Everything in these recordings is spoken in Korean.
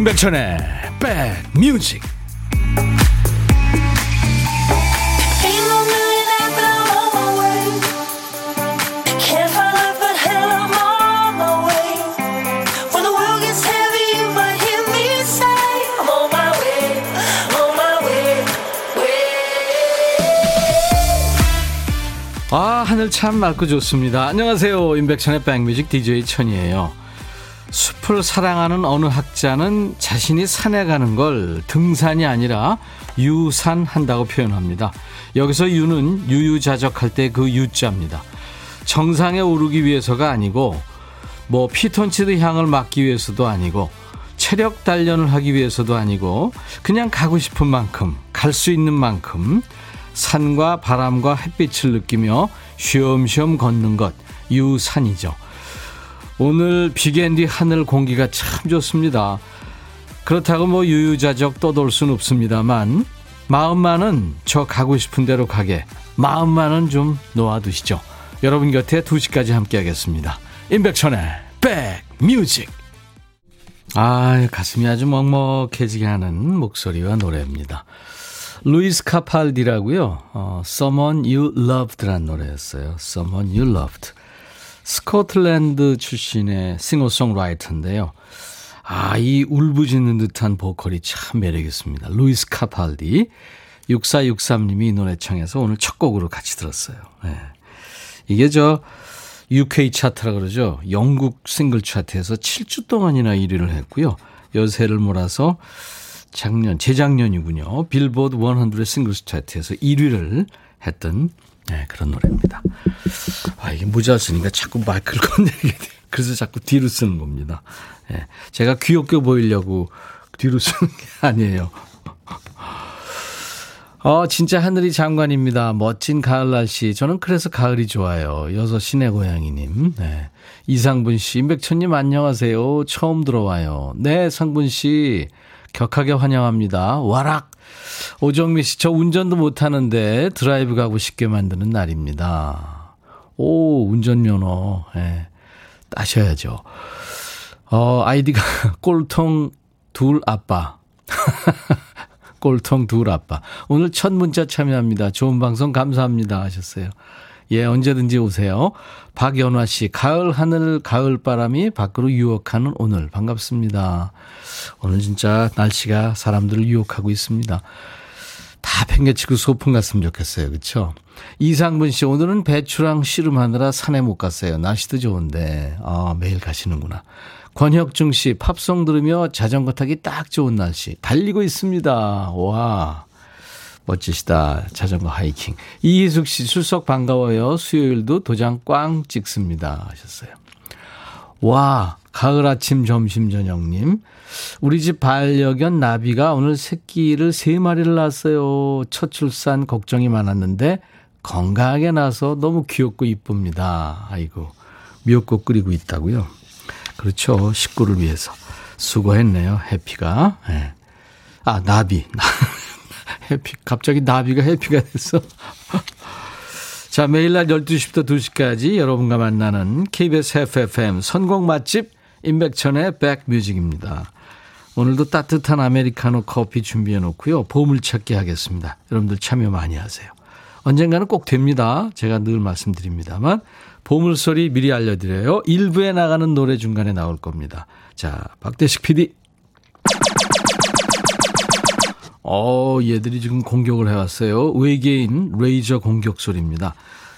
임백천의 백뮤직. 아 하늘 참 맑고 좋습니다. 안녕하세요. 임백천의 백뮤직 DJ 천이에요 숲을 사랑하는 어느 학자는 자신이 산에 가는 걸 등산이 아니라 유산한다고 표현합니다. 여기서 유는 유유자적할 때 그 유자입니다. 정상에 오르기 위해서가 아니고 뭐 피톤치드 향을 막기 위해서도 아니고 체력 단련을 하기 위해서도 아니고 그냥 가고 싶은 만큼 갈 수 있는 만큼 산과 바람과 햇빛을 느끼며 쉬엄쉬엄 걷는 것 유산이죠. 오늘 비겐디 하늘 공기가 참 좋습니다. 그렇다고 뭐 유유자적 떠돌 순 없습니다만 마음만은 저 가고 싶은 대로 가게 마음만은 좀 놓아두시죠. 여러분 곁에 2시까지 함께하겠습니다. 임백천의 백뮤직 아 가슴이 아주 먹먹해지게 하는 목소리와 노래입니다. 루이스 카팔디라고요. 어, Someone You Loved란 노래였어요. Someone You Loved. 스코틀랜드 출신의 싱어송라이터인데요. 아, 이 울부짖는 듯한 보컬이 참 매력있습니다. 루이스 카팔디. 6463님이 이 노래 청해서 오늘 첫 곡으로 같이 들었어요. 네. 이게 저 UK 차트라 그러죠. 영국 싱글 차트에서 7주 동안이나 1위를 했고요. 여세를 몰아서 작년, 재작년이군요. 빌보드 100 싱글 차트에서 1위를 했던 네, 그런 노래입니다. 아, 이게 모자 쓰니까 자꾸 마이크를 건네게 돼. 그래서 자꾸 뒤로 쓰는 겁니다. 네, 제가 귀엽게 보이려고 뒤로 쓰는 게 아니에요. 어, 진짜 하늘이 장관입니다. 멋진 가을 날씨. 저는 그래서 가을이 좋아요. 여섯 시내 고양이님. 네. 이상분 씨, 임백천님 안녕하세요. 처음 들어와요. 네, 상분 씨. 격하게 환영합니다. 와락! 오정미 씨, 저 운전도 못하는데 드라이브 가고 싶게 만드는 날입니다. 오, 운전면허. 예. 따셔야죠. 어, 아이디가 꼴통 둘 아빠. 꼴통 둘 아빠. 오늘 첫 문자 참여합니다. 좋은 방송 감사합니다. 하셨어요. 예, 언제든지 오세요. 박연화 씨, 가을 하늘, 가을 바람이 밖으로 유혹하는 오늘. 반갑습니다. 오늘 진짜 날씨가 사람들을 유혹하고 있습니다. 다 팽개치고 소풍 갔으면 좋겠어요. 그렇죠? 이상분 씨 오늘은 배추랑 씨름하느라 산에 못 갔어요. 날씨도 좋은데 아, 매일 가시는구나. 권혁중 씨 팝송 들으며 자전거 타기 딱 좋은 날씨 달리고 있습니다. 와 멋지시다. 자전거 하이킹. 이희숙 씨 출석 반가워요. 수요일도 도장 꽝 찍습니다. 하셨어요. 와 가을 아침 점심 저녁님 우리 집 반려견 나비가 오늘 새끼를 세 마리를 낳았어요. 첫 출산 걱정이 많았는데 건강하게 나서 너무 귀엽고 이쁩니다. 아이고 미역국 끓이고 있다고요. 그렇죠. 식구를 위해서 수고했네요. 해피가. 네. 아 나비. 해피 갑자기 나비가 해피가 됐어. 자 매일 날 12시부터 2시까지 여러분과 만나는 KBS FFM 선곡 맛집 임백천의 백뮤직입니다. 오늘도 따뜻한 아메리카노 커피 준비해 놓고요. 보물찾기 하겠습니다. 여러분들 참여 많이 하세요. 언젠가는 꼭 됩니다. 제가 늘 말씀드립니다만 보물소리 미리 알려드려요. 1부에 나가는 노래 중간에 나올 겁니다. 자, 박대식 PD. 어, 얘들이 지금 공격을 해왔어요. 외계인 레이저 공격 소리입니다.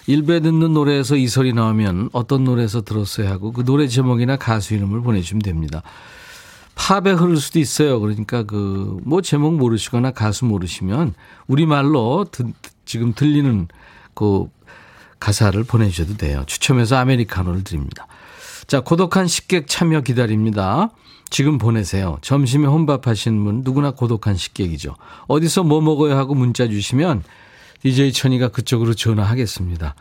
1부에 듣는 노래에서 이 소리 나오면 어떤 노래에서 들었어야 하고 그 노래 제목이나 가수 이름을 보내주시면 됩니다. 팝에 흐를 수도 있어요. 그러니까 그 뭐 제목 모르시거나 가수 모르시면 우리말로 드, 지금 들리는 그 가사를 보내주셔도 돼요. 추첨해서 아메리카노를 드립니다. 자, 고독한 식객 참여 기다립니다. 지금 보내세요. 점심에 혼밥 하시는 분 누구나 고독한 식객이죠. 어디서 뭐 먹어야 하고 문자 주시면 DJ 천이가 그쪽으로 전화하겠습니다.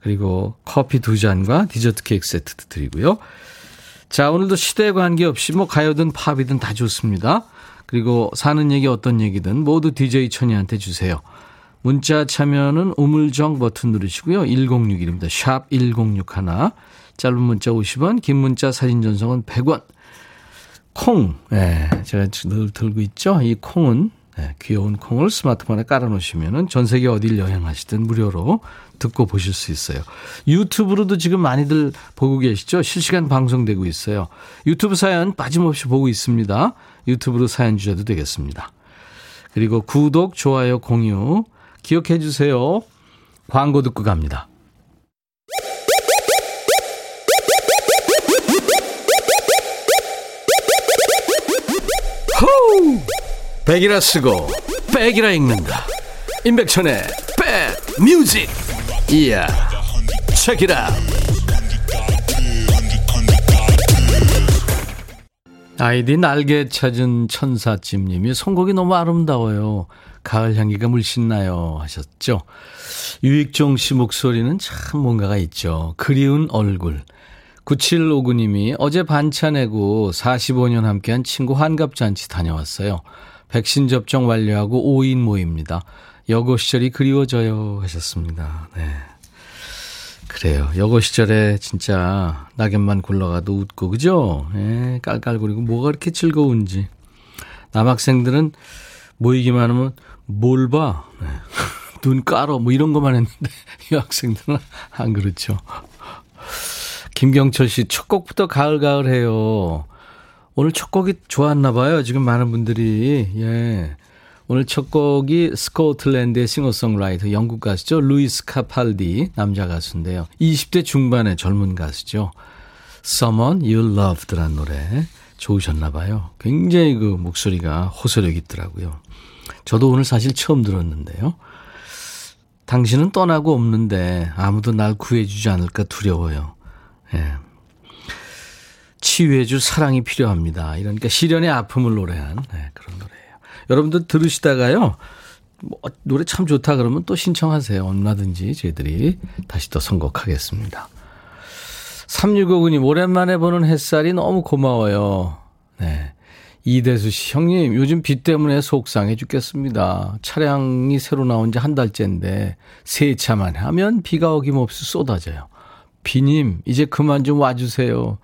그리고 커피 두 잔과 디저트 케이크 세트도 드리고요. 자, 오늘도 시대에 관계없이 뭐 가요든 팝이든 다 좋습니다. 그리고 사는 얘기 어떤 얘기든 모두 DJ 천이한테 주세요. 문자 참여는 우물정 버튼 누르시고요. 1061입니다. 샵 1061. 짧은 문자 50원, 긴 문자 사진 전송은 100원. 콩, 예, 제가 늘 들고 있죠. 이 콩은 네, 귀여운 콩을 스마트폰에 깔아놓으시면 전 세계 어딜 여행하시든 무료로 듣고 보실 수 있어요. 유튜브로도 지금 많이들 보고 계시죠? 실시간 방송되고 있어요. 유튜브 사연 빠짐없이 보고 있습니다. 유튜브로 사연 주셔도 되겠습니다. 그리고 구독, 좋아요, 공유 기억해 주세요. 광고 듣고 갑니다. 백이라 쓰고 백이라 읽는다. 임백천의 백뮤직. 이야 책이라. 아이디 날개 찾은 천사찜님이 선곡이 너무 아름다워요. 가을 향기가 물씬 나요 하셨죠. 유익종 씨 목소리는 참 뭔가가 있죠. 그리운 얼굴. 9759님이 어제 반차 내고 45년 함께한 친구 환갑잔치 다녀왔어요. 백신 접종 완료하고 5인 모입니다. 여고 시절이 그리워져요 하셨습니다. 네. 그래요. 여고 시절에 진짜 낙엽만 굴러가도 웃고 그죠? 예, 깔깔거리고 뭐가 그렇게 즐거운지. 남학생들은 모이기만 하면 뭘 봐? 네. 눈 깔어 뭐 이런 것만 했는데 여학생들은 안 그렇죠. 김경철 씨 첫 곡부터 가을 가을 해요. 오늘 첫 곡이 좋았나 봐요. 지금 많은 분들이. 예. 오늘 첫 곡이 스코틀랜드의 싱어송라이터 영국 가수죠. 루이스 카팔디 남자 가수인데요. 20대 중반의 젊은 가수죠. Someone You Loved란 노래 좋으셨나 봐요. 굉장히 그 목소리가 호소력 있더라고요. 저도 오늘 사실 처음 들었는데요. 당신은 떠나고 없는데 아무도 날 구해주지 않을까 두려워요. 예. 치유해줄 사랑이 필요합니다. 이러니까 시련의 아픔을 노래한 네, 그런 노래예요. 여러분들 들으시다가요. 뭐, 노래 참 좋다 그러면 또 신청하세요. 얼마든지 저희들이 다시 또 선곡하겠습니다. 3659님, 오랜만에 보는 햇살이 너무 고마워요. 네. 이대수 씨, 형님, 요즘 비 때문에 속상해 죽겠습니다. 차량이 새로 나온 지 한 달째인데, 세차만 하면 비가 어김없이 쏟아져요. 비님, 이제 그만 좀 와주세요.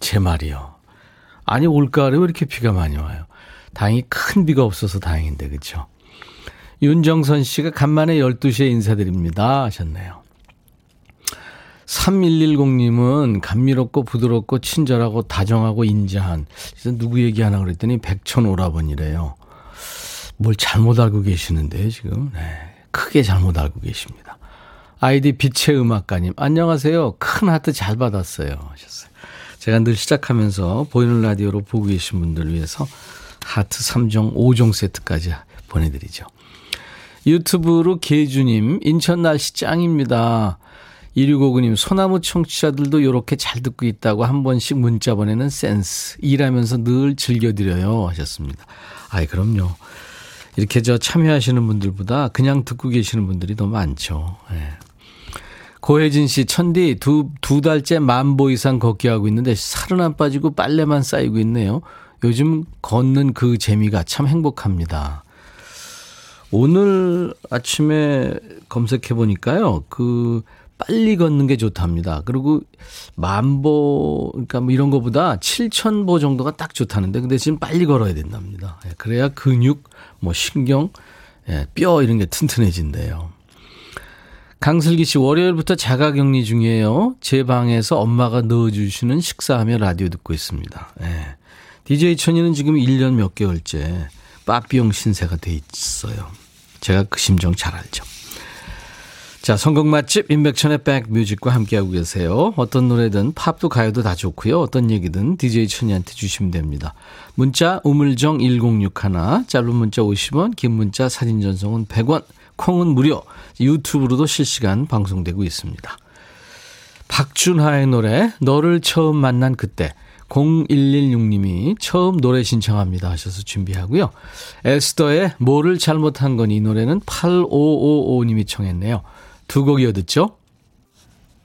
제 말이요. 아니, 올가을에 왜 이렇게 비가 많이 와요? 다행히 큰 비가 없어서 다행인데, 그쵸? 윤정선 씨가 간만에 12시에 인사드립니다. 하셨네요. 3110님은 감미롭고 부드럽고 친절하고 다정하고 인자한. 그래서 누구 얘기하나 그랬더니 백천 오라버니래요. 뭘 잘못 알고 계시는데요, 지금. 네. 크게 잘못 알고 계십니다. 아이디 빛의 음악가님, 안녕하세요. 큰 하트 잘 받았어요. 하셨어요. 제가 늘 시작하면서 보이는 라디오로 보고 계신 분들 위해서 하트 3종, 5종 세트까지 보내드리죠. 유튜브로 계주님, 인천 날씨 짱입니다. 2659님, 소나무 청취자들도 이렇게 잘 듣고 있다고 한 번씩 문자 보내는 센스. 일하면서 늘 즐겨드려요. 하셨습니다. 아이, 그럼요. 이렇게 저 참여하시는 분들보다 그냥 듣고 계시는 분들이 더 많죠. 네. 고혜진 씨, 천디 두, 두 달째 만보 이상 걷기 하고 있는데 살은 안 빠지고 빨래만 쌓이고 있네요. 요즘 걷는 그 재미가 참 행복합니다. 오늘 아침에 검색해 보니까요. 그 빨리 걷는 게 좋답니다. 그리고 만보 그러니까 뭐 이런 거보다 7천보 정도가 딱 좋다는데 근데 지금 빨리 걸어야 된답니다. 예, 그래야 근육, 뭐 신경, 예, 뼈 이런 게 튼튼해진대요. 강슬기 씨, 월요일부터 자가격리 중이에요. 제 방에서 엄마가 넣어주시는 식사하며 라디오 듣고 있습니다. 예. DJ 천이는 지금 1년 몇 개월째 빠삐용 신세가 돼 있어요. 제가 그 심정 잘 알죠. 자, 선곡 맛집 임백천의 백뮤직과 함께하고 계세요. 어떤 노래든 팝도 가요도 다 좋고요. 어떤 얘기든 DJ 천이한테 주시면 됩니다. 문자 우물정 1061 짧은 문자 50원 긴 문자 사진 전송은 100원 콩은 무료 유튜브로도 실시간 방송되고 있습니다. 박준하의 노래 너를 처음 만난 그때 0116님이 처음 노래 신청합니다 하셔서 준비하고요. 에스더의 뭐를 잘못한 건 이 노래는 8555님이 청했네요. 두 곡 이어 듣죠.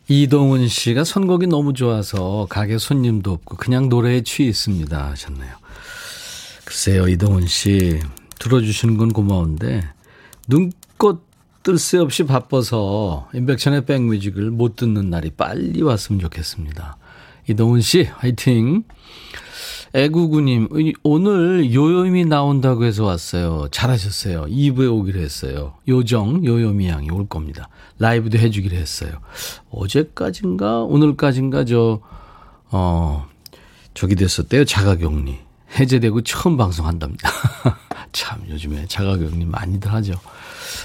이동훈 씨가 선곡이 너무 좋아서 가게 손님도 없고 그냥 노래에 취해 있습니다 하셨네요. 글쎄요 이동훈 씨 들어주시는 건 고마운데 눈꽃 뜰 새 없이 바빠서 인백션의 백뮤직을 못 듣는 날이 빨리 왔으면 좋겠습니다. 이동훈 씨, 화이팅! 애구구님, 오늘 요요미 나온다고 해서 왔어요. 잘하셨어요. 2부에 오기로 했어요. 요정, 요요미 양이 올 겁니다. 라이브도 해주기로 했어요. 어제까진가, 오늘까진가, 저, 어, 저기 됐었대요. 자가격리. 해제되고 처음 방송한답니다. 참, 요즘에 자가격리 많이들 하죠.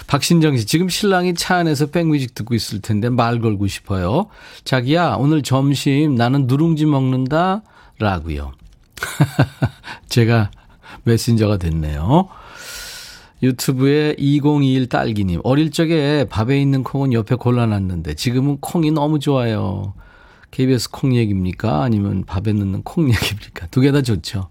박신정 씨, 지금 신랑이 차 안에서 백뮤직 듣고 있을 텐데 말 걸고 싶어요. 자기야, 오늘 점심 나는 누룽지 먹는다. 라고요. 제가 메신저가 됐네요. 유튜브에 2021 딸기님. 어릴 적에 밥에 있는 콩은 옆에 골라놨는데 지금은 콩이 너무 좋아요. KBS 콩 얘기입니까? 아니면 밥에 넣는 콩 얘기입니까? 두 개 다 좋죠.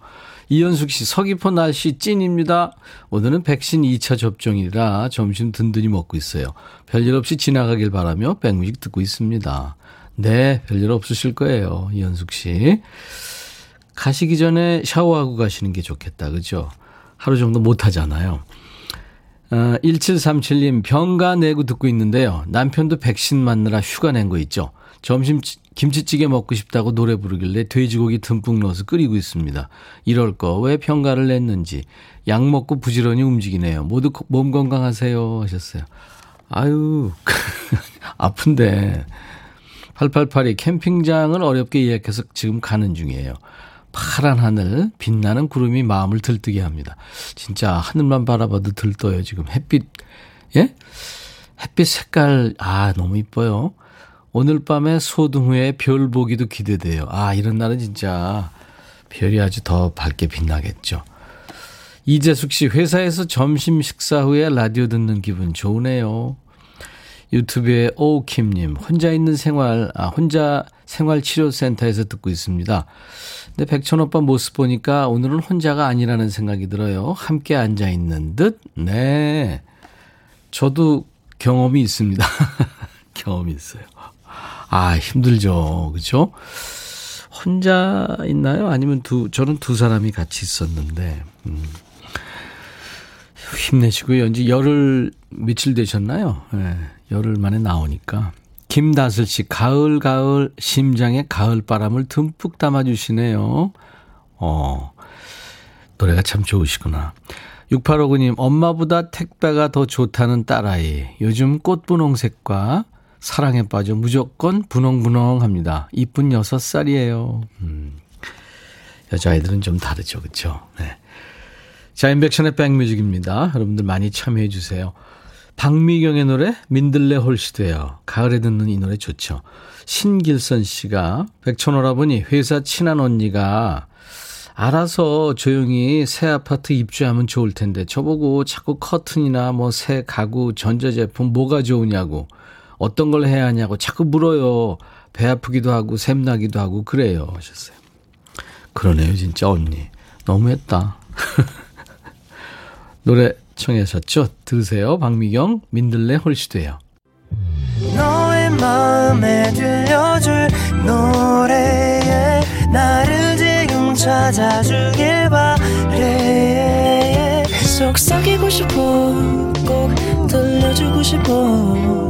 이현숙 씨, 서귀포 날씨 찐입니다. 오늘은 백신 2차 접종이라 점심 든든히 먹고 있어요. 별일 없이 지나가길 바라며 백뮤직 듣고 있습니다. 네, 별일 없으실 거예요. 이현숙 씨. 가시기 전에 샤워하고 가시는 게 좋겠다. 그죠? 하루 정도 못 하잖아요. 어, 1737님, 병가 내고 듣고 있는데요. 남편도 백신 맞느라 휴가 낸 거 있죠. 점심 김치찌개 먹고 싶다고 노래 부르길래 돼지고기 듬뿍 넣어서 끓이고 있습니다. 이럴 거 왜 평가를 냈는지 약 먹고 부지런히 움직이네요. 모두 몸 건강하세요 하셨어요. 아유 아픈데 8882 캠핑장을 어렵게 예약해서 지금 가는 중이에요. 파란 하늘, 빛나는 구름이 마음을 들뜨게 합니다. 진짜 하늘만 바라봐도 들떠요, 지금. 햇빛, 예? 햇빛 색깔, 아, 너무 이뻐요. 오늘 밤에 소등 후에 별 보기도 기대돼요. 아, 이런 날은 진짜 별이 아주 더 밝게 빛나겠죠. 이재숙 씨, 회사에서 점심 식사 후에 라디오 듣는 기분 좋으네요. 유튜브에 오킴님, 혼자 있는 생활, 아, 혼자 생활치료센터에서 듣고 있습니다. 근데 백천 오빠 모습 보니까 오늘은 혼자가 아니라는 생각이 들어요. 함께 앉아 있는 듯? 네. 저도 경험이 있습니다. 경험이 있어요. 아, 힘들죠. 그죠? 혼자 있나요? 아니면 두, 저는 두 사람이 같이 있었는데, 음. 힘내시고요. 이제 열흘 며칠 되셨나요? 예, 네, 열흘 만에 나오니까. 김다슬 씨, 가을, 가을, 심장에 가을 바람을 듬뿍 담아주시네요. 어, 노래가 참 좋으시구나. 6859님, 엄마보다 택배가 더 좋다는 딸아이. 요즘 꽃 분홍색과 사랑에 빠져 무조건 분홍분홍 합니다. 이쁜 6살이에요. 음, 여자아이들은 좀 다르죠. 그쵸? 네. 자, 인백션의 백뮤직입니다. 여러분들 많이 참여해 주세요. 박미경의 노래 민들레 홀시돼요. 가을에 듣는 이 노래 좋죠. 신길선 씨가 백천오라버니 회사 친한 언니가 알아서 조용히 새 아파트 입주하면 좋을 텐데 저보고 자꾸 커튼이나 뭐 새 가구 전자제품 뭐가 좋으냐고 어떤 걸 해야 하냐고 자꾸 물어요. 배 아프기도 하고 샘나기도 하고 그래요 하셨어요. 그러네요 진짜 언니 너무했다. 노래 청하셨죠? 들으세요. 박미경 민들레 홀시돼요. 너의 마음에 들려줄 노래에 나를 지금 찾아주길 바래 속삭이고 싶어 꼭 들려주고 싶어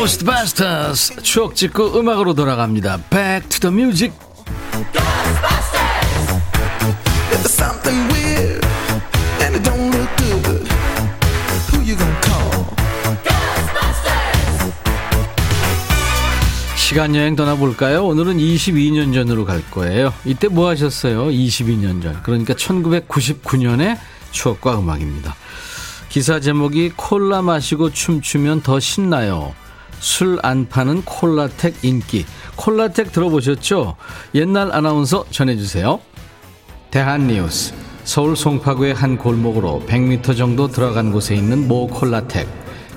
고스트바스터스 추억 찍고 음악으로 돌아갑니다. Back to the music. 시간 여행 떠나볼까요? 오늘은 22년 전으로 갈 거예요. 이때 뭐 하셨어요? 22년 전. 그러니까 1999년의 추억과 음악입니다. 기사 제목이 콜라 마시고 춤추면 더 신나요. 술 안 파는 콜라텍 인기. 콜라텍 들어보셨죠? 옛날 아나운서 전해주세요. 대한뉴스. 서울 송파구의 한 골목으로 100m 정도 들어간 곳에 있는 모 콜라텍.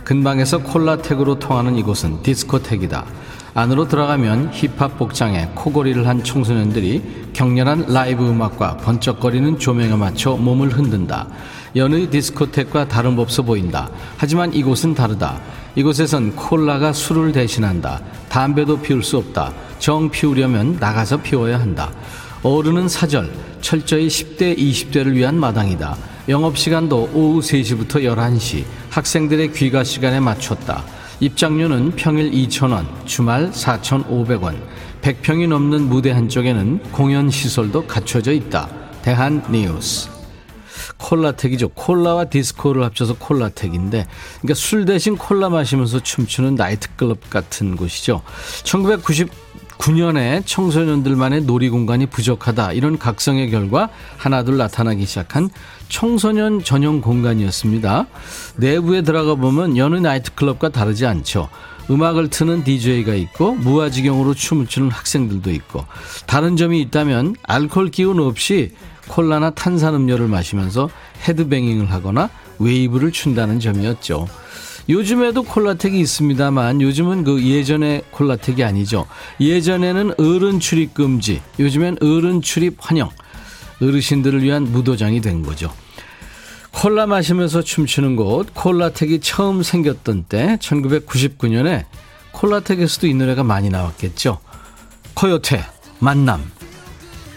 근방에서 콜라텍으로 통하는 이곳은 디스코텍이다. 안으로 들어가면 힙합 복장에 코골이를 한 청소년들이 격렬한 라이브 음악과 번쩍거리는 조명에 맞춰 몸을 흔든다. 연의 디스코텍과 다름 없어 보인다. 하지만 이곳은 다르다. 이곳에선 콜라가 술을 대신한다. 담배도 피울 수 없다. 정 피우려면 나가서 피워야 한다. 어른은 사절, 철저히 10대, 20대를 위한 마당이다. 영업시간도 오후 3시부터 11시, 학생들의 귀가 시간에 맞췄다. 입장료는 평일 2,000원, 주말 4,500원. 100평이 넘는 무대 한쪽에는 공연 시설도 갖춰져 있다. 대한 뉴스. 콜라텍이죠. 콜라와 디스코를 합쳐서 콜라텍인데, 그러니까 술 대신 콜라 마시면서 춤추는 나이트클럽 같은 곳이죠. 1999년에 청소년들만의 놀이 공간이 부족하다 이런 각성의 결과 하나둘 나타나기 시작한 청소년 전용 공간이었습니다. 내부에 들어가 보면 여느 나이트클럽과 다르지 않죠. 음악을 트는 DJ가 있고 무아지경으로 춤을 추는 학생들도 있고 다른 점이 있다면 알코올 기운 없이 콜라나 탄산음료를 마시면서 헤드뱅잉을 하거나 웨이브를 춘다는 점이었죠. 요즘에도 콜라텍이 있습니다만 요즘은 그 예전의 콜라텍이 아니죠. 예전에는 어른 출입 금지, 요즘엔 어른 출입 환영. 어르신들을 위한 무도장이 된 거죠. 콜라 마시면서 춤추는 곳 콜라텍이 처음 생겼던 때 1999년에 콜라텍에서도 이 노래가 많이 나왔겠죠. 코요테 만남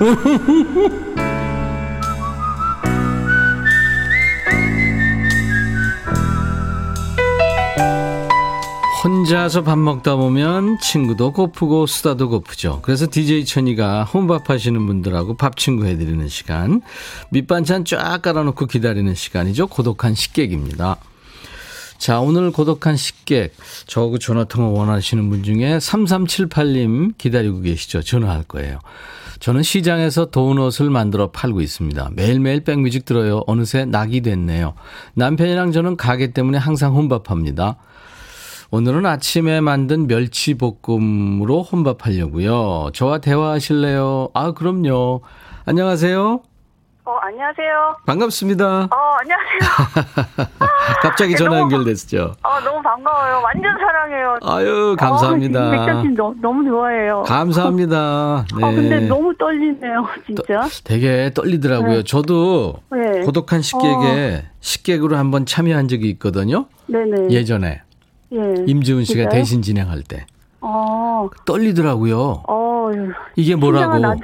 혼자서 밥 먹다 보면 친구도 고프고 수다도 고프죠. 그래서 DJ 천이가 혼밥 하시는 분들하고 밥 친구 해드리는 시간. 밑반찬 쫙 깔아놓고 기다리는 시간이죠. 고독한 식객입니다. 자, 오늘 고독한 식객. 저하고 전화 통화 원하시는 분 중에 3378님 기다리고 계시죠. 전화할 거예요. 저는 시장에서 도넛을 만들어 팔고 있습니다. 매일매일 백뮤직 들어요. 어느새 낙이 됐네요. 남편이랑 저는 가게 때문에 항상 혼밥합니다. 오늘은 아침에 만든 멸치 볶음으로 혼밥하려고요. 저와 대화하실래요? 아, 그럼요. 안녕하세요. 어, 안녕하세요. 반갑습니다. 어, 안녕하세요. 갑자기 전화 너무, 연결됐죠. 어, 너무 반가워요. 완전 사랑해요. 아유, 감사합니다. 어, 백장님 너무 좋아해요. 감사합니다. 네. 어, 근데 너무 떨리네요, 진짜. 떠, 되게 떨리더라고요. 네. 저도 네. 고독한 식객에 어. 식객으로 한번 참여한 적이 있거든요. 네네. 예전에. 예. 임지훈 씨가 진짜요? 대신 진행할 때. 어. 떨리더라고요. 어. 이게 뭐라고? 나...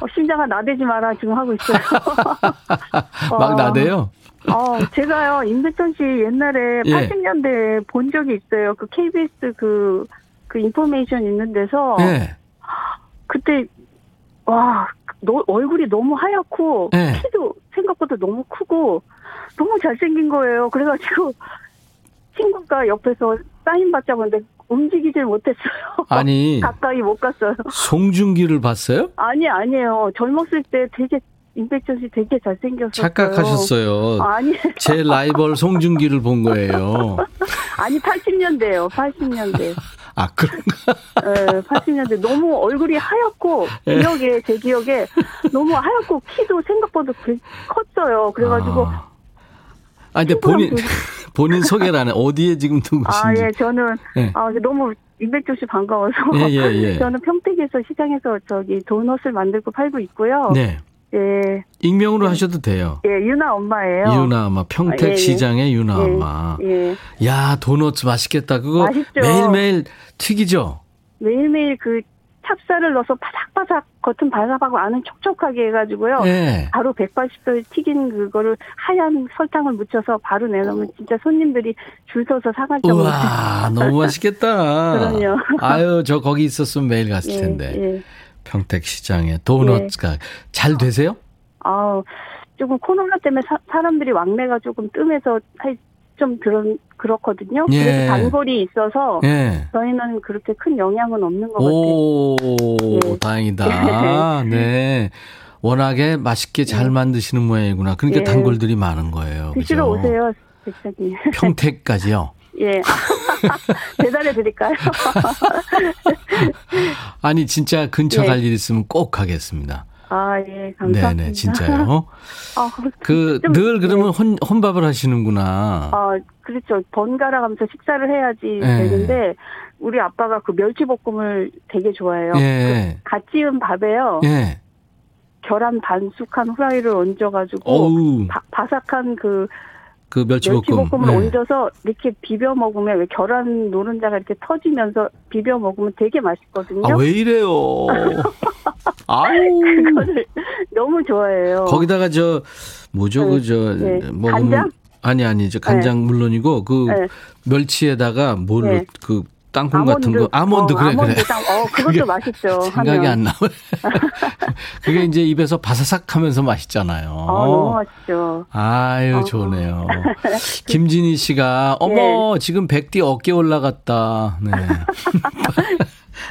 어, 심장아 나대지 마라 지금 하고 있어요. 막 어. 나대요? 어, 제가요, 임백천 씨 옛날에 예. 80년대에 본 적이 있어요. 그 KBS 그, 그 인포메이션 있는 데서. 예. 그때, 와, 너, 얼굴이 너무 하얗고, 예. 키도 생각보다 너무 크고, 너무 잘생긴 거예요. 그래가지고, 친구가 옆에서 사인 받자고 하는데 움직이질 못했어요. 아니. 가까이 못 갔어요. 송중기를 봤어요? 아니, 아니에요. 젊었을 때 되게 임백천 씨 되게 잘생겼어요. 착각하셨어요. 아니. 제 라이벌 송중기를 본 거예요. 아니, 80년대요. 80년대. 아, 그런가? 네, 80년대. 너무 얼굴이 하얗고, 네. 기억에, 제 기억에, 너무 하얗고, 키도 생각보다 컸어요. 그래가지고. 아, 아 근데 본인, 그... 본인 소개를 안 해. 어디에 지금 누구신지. 아, 예, 저는, 예. 아, 너무 임백조 씨 반가워서. 예, 예, 예. 저는 평택에서 시장에서 저기 도넛을 만들고 팔고 있고요. 네. 예. 익명으로 하셔도 돼요. 예, 유나 엄마예요. 유나 엄마. 평택 아, 예, 예. 시장의 유나 예, 엄마. 예. 야, 도넛 맛있겠다. 그거 맛있죠. 매일매일 튀기죠? 매일매일 그 찹쌀을 넣어서 바삭바삭 겉은 바삭하고 안은 촉촉하게 해가지고요. 네. 바로 180도에 튀긴 그거를 하얀 설탕을 묻혀서 바로 내놓으면 진짜 손님들이 줄 서서 사갈 정도로. 와 너무 맛있겠다. 그럼요. 아유 저 거기 있었으면 매일 갔을 예, 텐데. 예. 평택시장에 도넛가 예. 잘 되세요? 아 조금 코로나 때문에 사, 람들이 왕래가 조금 뜸해서 좀 그런 그렇거든요. 예. 그래서 단골이 있어서 예. 저희는 그렇게 큰 영향은 없는 것 오, 같아요. 네. 다행이다. 네. 워낙에 맛있게 잘 네. 만드시는 모양이구나. 그러니까 예. 단골들이 많은 거예요. 드시러 그죠? 오세요, 백작님. 평택까지요? 예. 배달해 드릴까요? 아니, 진짜 근처 예. 갈일 있으면 꼭 가겠습니다. 아, 예, 감사합니다. 네네, 진짜요. 아, 그, 좀, 늘 그러면 예. 혼, 혼밥을 하시는구나. 아, 그렇죠. 번갈아 가면서 식사를 해야지 예. 되는데, 우리 아빠가 그 멸치볶음을 되게 좋아해요. 예. 그 갓 지은 밥에요. 예. 계란 반숙한 후라이를 얹어가지고, 바, 바삭한 그그 멸치볶음. 멸치볶음 을 네. 얹어서 이렇게 비벼 먹으면 왜 계란 노른자가 이렇게 터지면서 비벼 먹으면 되게 맛있거든요. 아, 왜 이래요? 아우. 그거를 너무 좋아해요. 거기다가 저 뭐죠? 네. 그저 네. 먹으면 간장? 아니 아니 저 간장 네. 물론이고 그 네. 멸치에다가 뭘그 네. 땅콩 아몬드, 같은 거 아몬드 어, 그래 아몬드 그래. 땅, 어 그것도 맛있죠. 생각이 하면. 안 나와. 그게 이제 입에서 바사삭하면서 맛있잖아요. 아, 너무 맛있죠. 아유 어. 좋네요. 김진희 씨가 어머 네. 지금 백디 어깨 올라갔다. 네.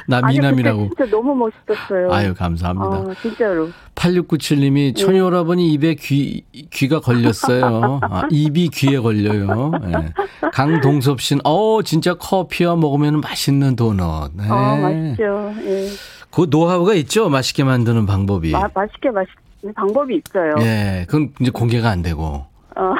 나 미남이라고. 진짜 너무 멋있었어요. 아유, 감사합니다. 아, 진짜로. 8697님이 천효라버니 입에 귀, 귀가 걸렸어요. 아, 입이 귀에 걸려요. 네. 강동섭 씨는, 어, 진짜 커피와 먹으면 맛있는 도넛. 네. 어, 맛있죠. 예. 그 노하우가 있죠? 맛있게 만드는 방법이. 마, 맛있게 맛있는 방법이 있어요. 예. 그건 이제 공개가 안 되고. 어.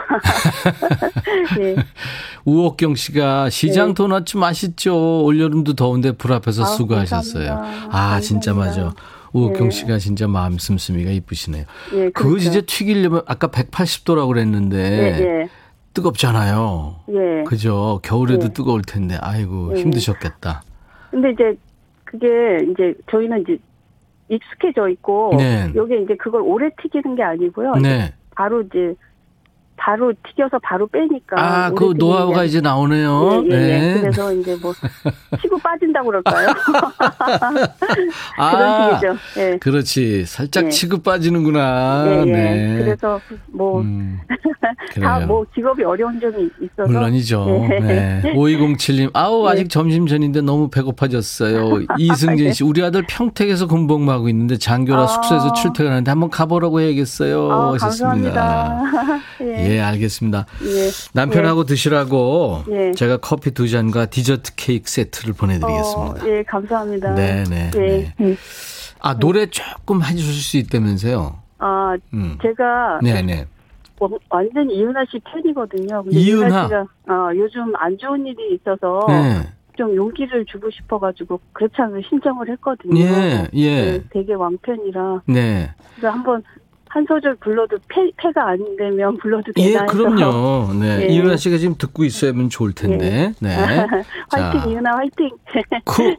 네. 우옥경 씨가 시장 네. 도넛 맛있죠. 올여름도 더운데 불 앞에서 아, 수고하셨어요. 감사합니다. 아, 감사합니다. 진짜 맞아. 우옥경 네. 씨가 진짜 마음 씀씀이가 이쁘시네요. 예, 그렇죠. 그거 진짜 튀기려면 아까 180도라고 그랬는데 예, 예. 뜨겁잖아요. 예. 그죠? 겨울에도 예. 뜨거울 텐데 아이고 예. 힘드셨겠다. 근데 이제 그게 이제 저희는 이제 익숙해져 있고 네. 여기 이제 그걸 오래 튀기는 게 아니고요. 네. 바로 이제 바로 튀겨서 바로 빼니까. 아, 그 노하우가 이제 나오네요. 예, 예, 예. 네. 그래서 이제 뭐 치고 빠진다고 그럴까요? 아, 그런 식이죠. 예. 그렇지. 살짝 예. 치고 빠지는구나. 예, 예. 네. 그래서 뭐 음, 다뭐 직업이 어려운 점이 있어서 물론이죠. 예. 네. 5207님, 아우 아직 점심 전인데 너무 배고파졌어요. 이승진 씨, 우리 아들 평택에서 공복하고 있는데 장교라 아. 숙소에서 출퇴근하는데 한번 가보라고 해야겠어요. 아, 감사합니다. 예. 예, 알겠습니다. 예. 남편하고 예. 드시라고 예. 제가 커피 두 잔과 디저트 케이크 세트를 보내드리겠습니다. 어, 예, 감사합니다. 네 네. 네, 네. 네. 아, 노래 조금 해주실 수 있다면서요? 아, 음. 제가. 네네. 뭐, 완전 이은하 씨 팬이거든요. 이은하? 씨가 어, 요즘 안 좋은 일이 있어서 네. 좀 용기를 주고 싶어가지고 그렇지 않으면 신청을 했거든요. 예, 예. 네, 되게 왕팬이라. 네. 그래서 한번 한 소절 불러도 폐, 폐가 안 되면 불러도 되나 예, 그럼요. 네. 예. 이은하 씨가 지금 듣고 있으면 좋을 텐데. 예. 네. 화이팅, 자. 이은하 화이팅. 쿠.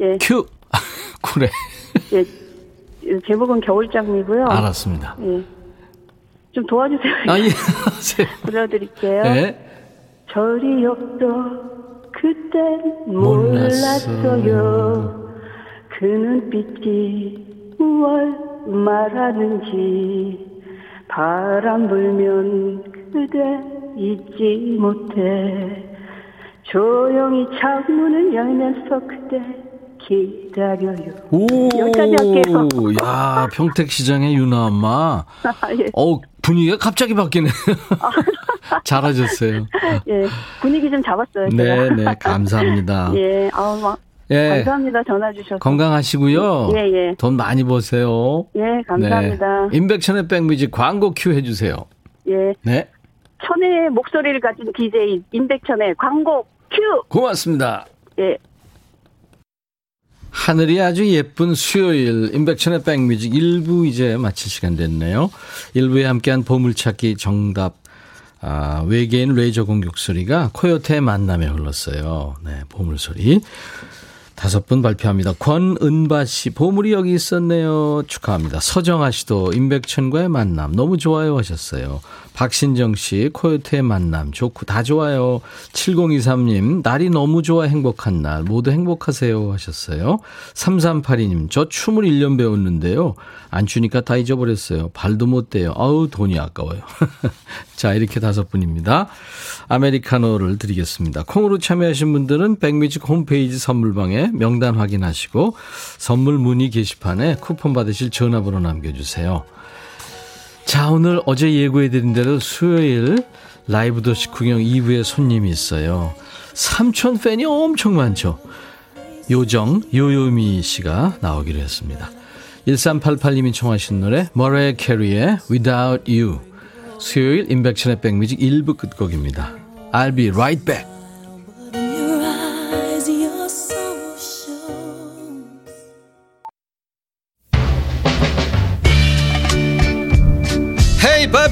예. 큐. 그래. 예. 제목은 겨울잠이고요. 알았습니다. 예. 좀 도와주세요. 아, 예. 불러드릴게요. 네. 절이 없어 그땐 몰랐어요. 몰랐어요. 그 눈빛이 무얼 말하는지 바람 불면 그대 잊지 못해 조용히 창문을 열면서 그대 기다려요. 오, 여기까지 할게요. 야, 평택시장의 유나 엄마. 아, 예. 어 분위기가 갑자기 바뀌네. 잘하셨어요. 예, 분위기 좀 잡았어요. 네, 네, 감사합니다. 예, 아우, 막 예. 감사합니다. 전화 주셔서. 건강하시고요. 예, 예. 돈 많이 버세요. 예, 감사합니다. 네. 임백천의 백뮤직 광고 큐 해주세요. 예. 네. 천의 목소리를 가진 DJ 임백천의 광고 큐. 고맙습니다. 예. 하늘이 아주 예쁜 수요일 임백천의 백뮤직 1부 이제 마칠 시간 됐네요. 1부에 함께한 보물찾기 정답 아, 외계인 레이저 공격 소리가 코요태의 만남에 흘렀어요. 네, 보물 소리. 다섯 분 발표합니다. 권은바 씨, 보물이 여기 있었네요. 축하합니다. 서정아 씨도 임백천과의 만남 너무 좋아요 하셨어요. 박신정 씨, 코요태의 만남 좋고 다 좋아요. 7023님, 날이 너무 좋아 행복한 날 모두 행복하세요 하셨어요. 3382님, 저 춤을 1년 배웠는데요. 안 추니까 다 잊어버렸어요. 발도 못 대요. 아우 돈이 아까워요. 자 이렇게 다섯 분입니다. 아메리카노를 드리겠습니다. 콩으로 참여하신 분들은 백뮤직 홈페이지 선물방에 명단 확인하시고 선물 문의 게시판에 쿠폰 받으실 전화번호 남겨주세요. 자 오늘 어제 예고해드린 대로 수요일 라이브 도시 구경 2부에 손님이 있어요. 삼촌 팬이 엄청 많죠. 요정 요요미 씨가 나오기로 했습니다. 1388님이 청하신 노래 머레 캐리의 Without You 수요일 인백션의 백뮤직 1부 끝곡입니다. I'll be right back.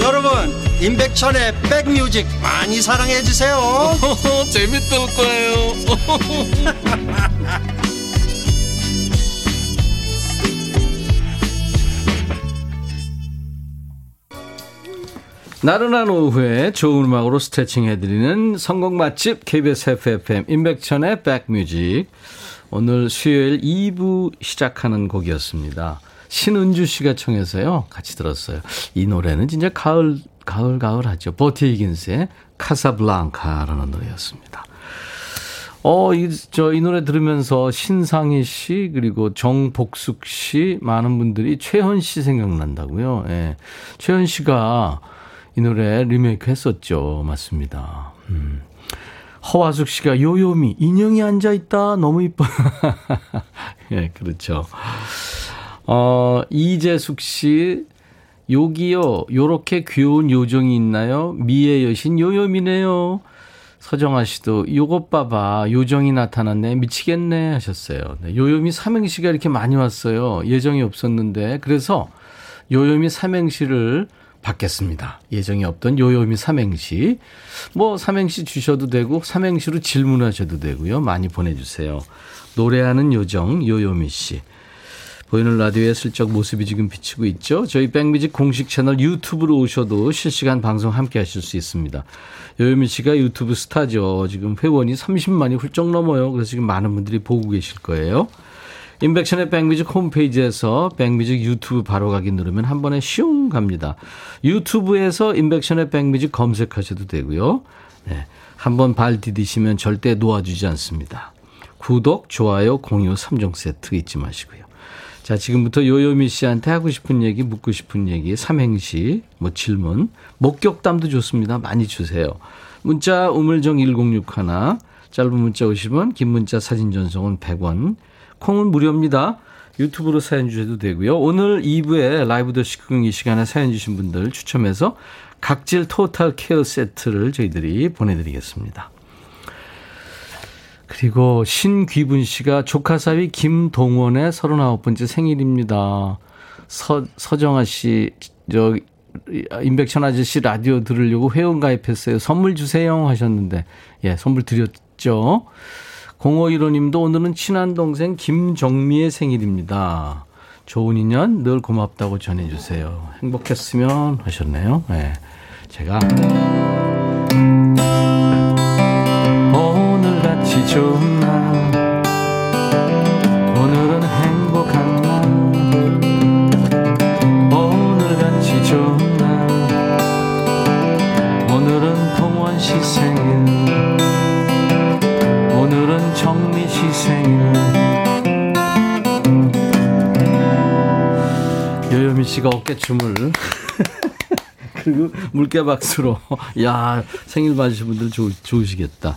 여러분 임백천의 백뮤직 많이 사랑해 주세요. 재밌을 거예요. 나른한 오후에 좋은 음악으로 스트레칭 해드리는 성공 맛집 KBS FFM 임백천의 백뮤직. 오늘 수요일 2부 시작하는 곡이었습니다. 신은주 씨가 청해서요. 같이 들었어요. 이 노래는 진짜 가을 가을 가을 하죠. 버티 이긴스의 카사블랑카라는 노래였습니다. 어, 이, 저, 이 노래 들으면서 신상희 씨, 그리고 정복숙 씨, 많은 분들이 최현 씨 생각난다고요. 예. 최현 씨가 이 노래 리메이크 했었죠. 맞습니다. 음. 허화숙 씨가 요요미, 인형이 앉아있다. 너무 이뻐. 예, 그렇죠. 어, 이재숙 씨, 여기요, 요렇게 귀여운 요정이 있나요? 미의 여신 요요미네요. 서정아 씨도 요것 봐봐 요정이 나타났네 미치겠네 하셨어요. 네, 요요미 삼행시가 이렇게 많이 왔어요. 예정이 없었는데 그래서 요요미 삼행시를 받겠습니다. 예정이 없던 요요미 삼행시. 뭐 삼행시 주셔도 되고 삼행시로 질문하셔도 되고요. 많이 보내주세요. 노래하는 요정 요요미 씨. 보이는 라디오에 슬쩍 모습이 지금 비치고 있죠. 저희 백뮤직 공식 채널 유튜브로 오셔도 실시간 방송 함께 하실 수 있습니다. 요요미 씨가 유튜브 스타죠. 지금 회원이 30만이 훌쩍 넘어요. 그래서 지금 많은 분들이 보고 계실 거예요. 임백천의 백뮤직 홈페이지에서 백뮤직 유튜브 바로 가기 누르면 한 번에 슝 갑니다. 유튜브에서 임백천의 백뮤직 검색하셔도 되고요. 네. 한번 발 디디시면 절대 놓아주지 않습니다. 구독, 좋아요, 공유 3종 세트 잊지 마시고요. 자, 지금부터 요요미 씨한테 하고 싶은 얘기, 묻고 싶은 얘기, 삼행시, 뭐 질문, 목격담도 좋습니다. 많이 주세요. 문자 우물정 1061, 짧은 문자 50원, 긴 문자 사진 전송은 100원, 콩은 무료입니다. 유튜브로 사연 주셔도 되고요. 오늘 2부에 라이브 더 시크경 이 시간에 사연 주신 분들 추첨해서 각질 토탈 케어 세트를 저희들이 보내드리겠습니다. 그리고 신귀분 씨가 조카 사위 김동원의 39번째 생일입니다. 서, 서정아 씨, 저, 임백천 아저씨 라디오 들으려고 회원 가입했어요. 선물 주세요 하셨는데, 예, 선물 드렸죠. 0515님도 오늘은 친한 동생 김정미의 생일입니다. 좋은 인연 늘 고맙다고 전해주세요. 행복했으면 하셨네요. 네. 제가 좋은 날 오늘은 행복한 날. 오늘같이 좋은 날 오늘은 동원 씨 생일. 오늘은 정미 씨 생일. 여여미 씨가 어깨 춤을. 그리고 물개 박수로. 야 생일 맞으신 분들 좋, 좋으시겠다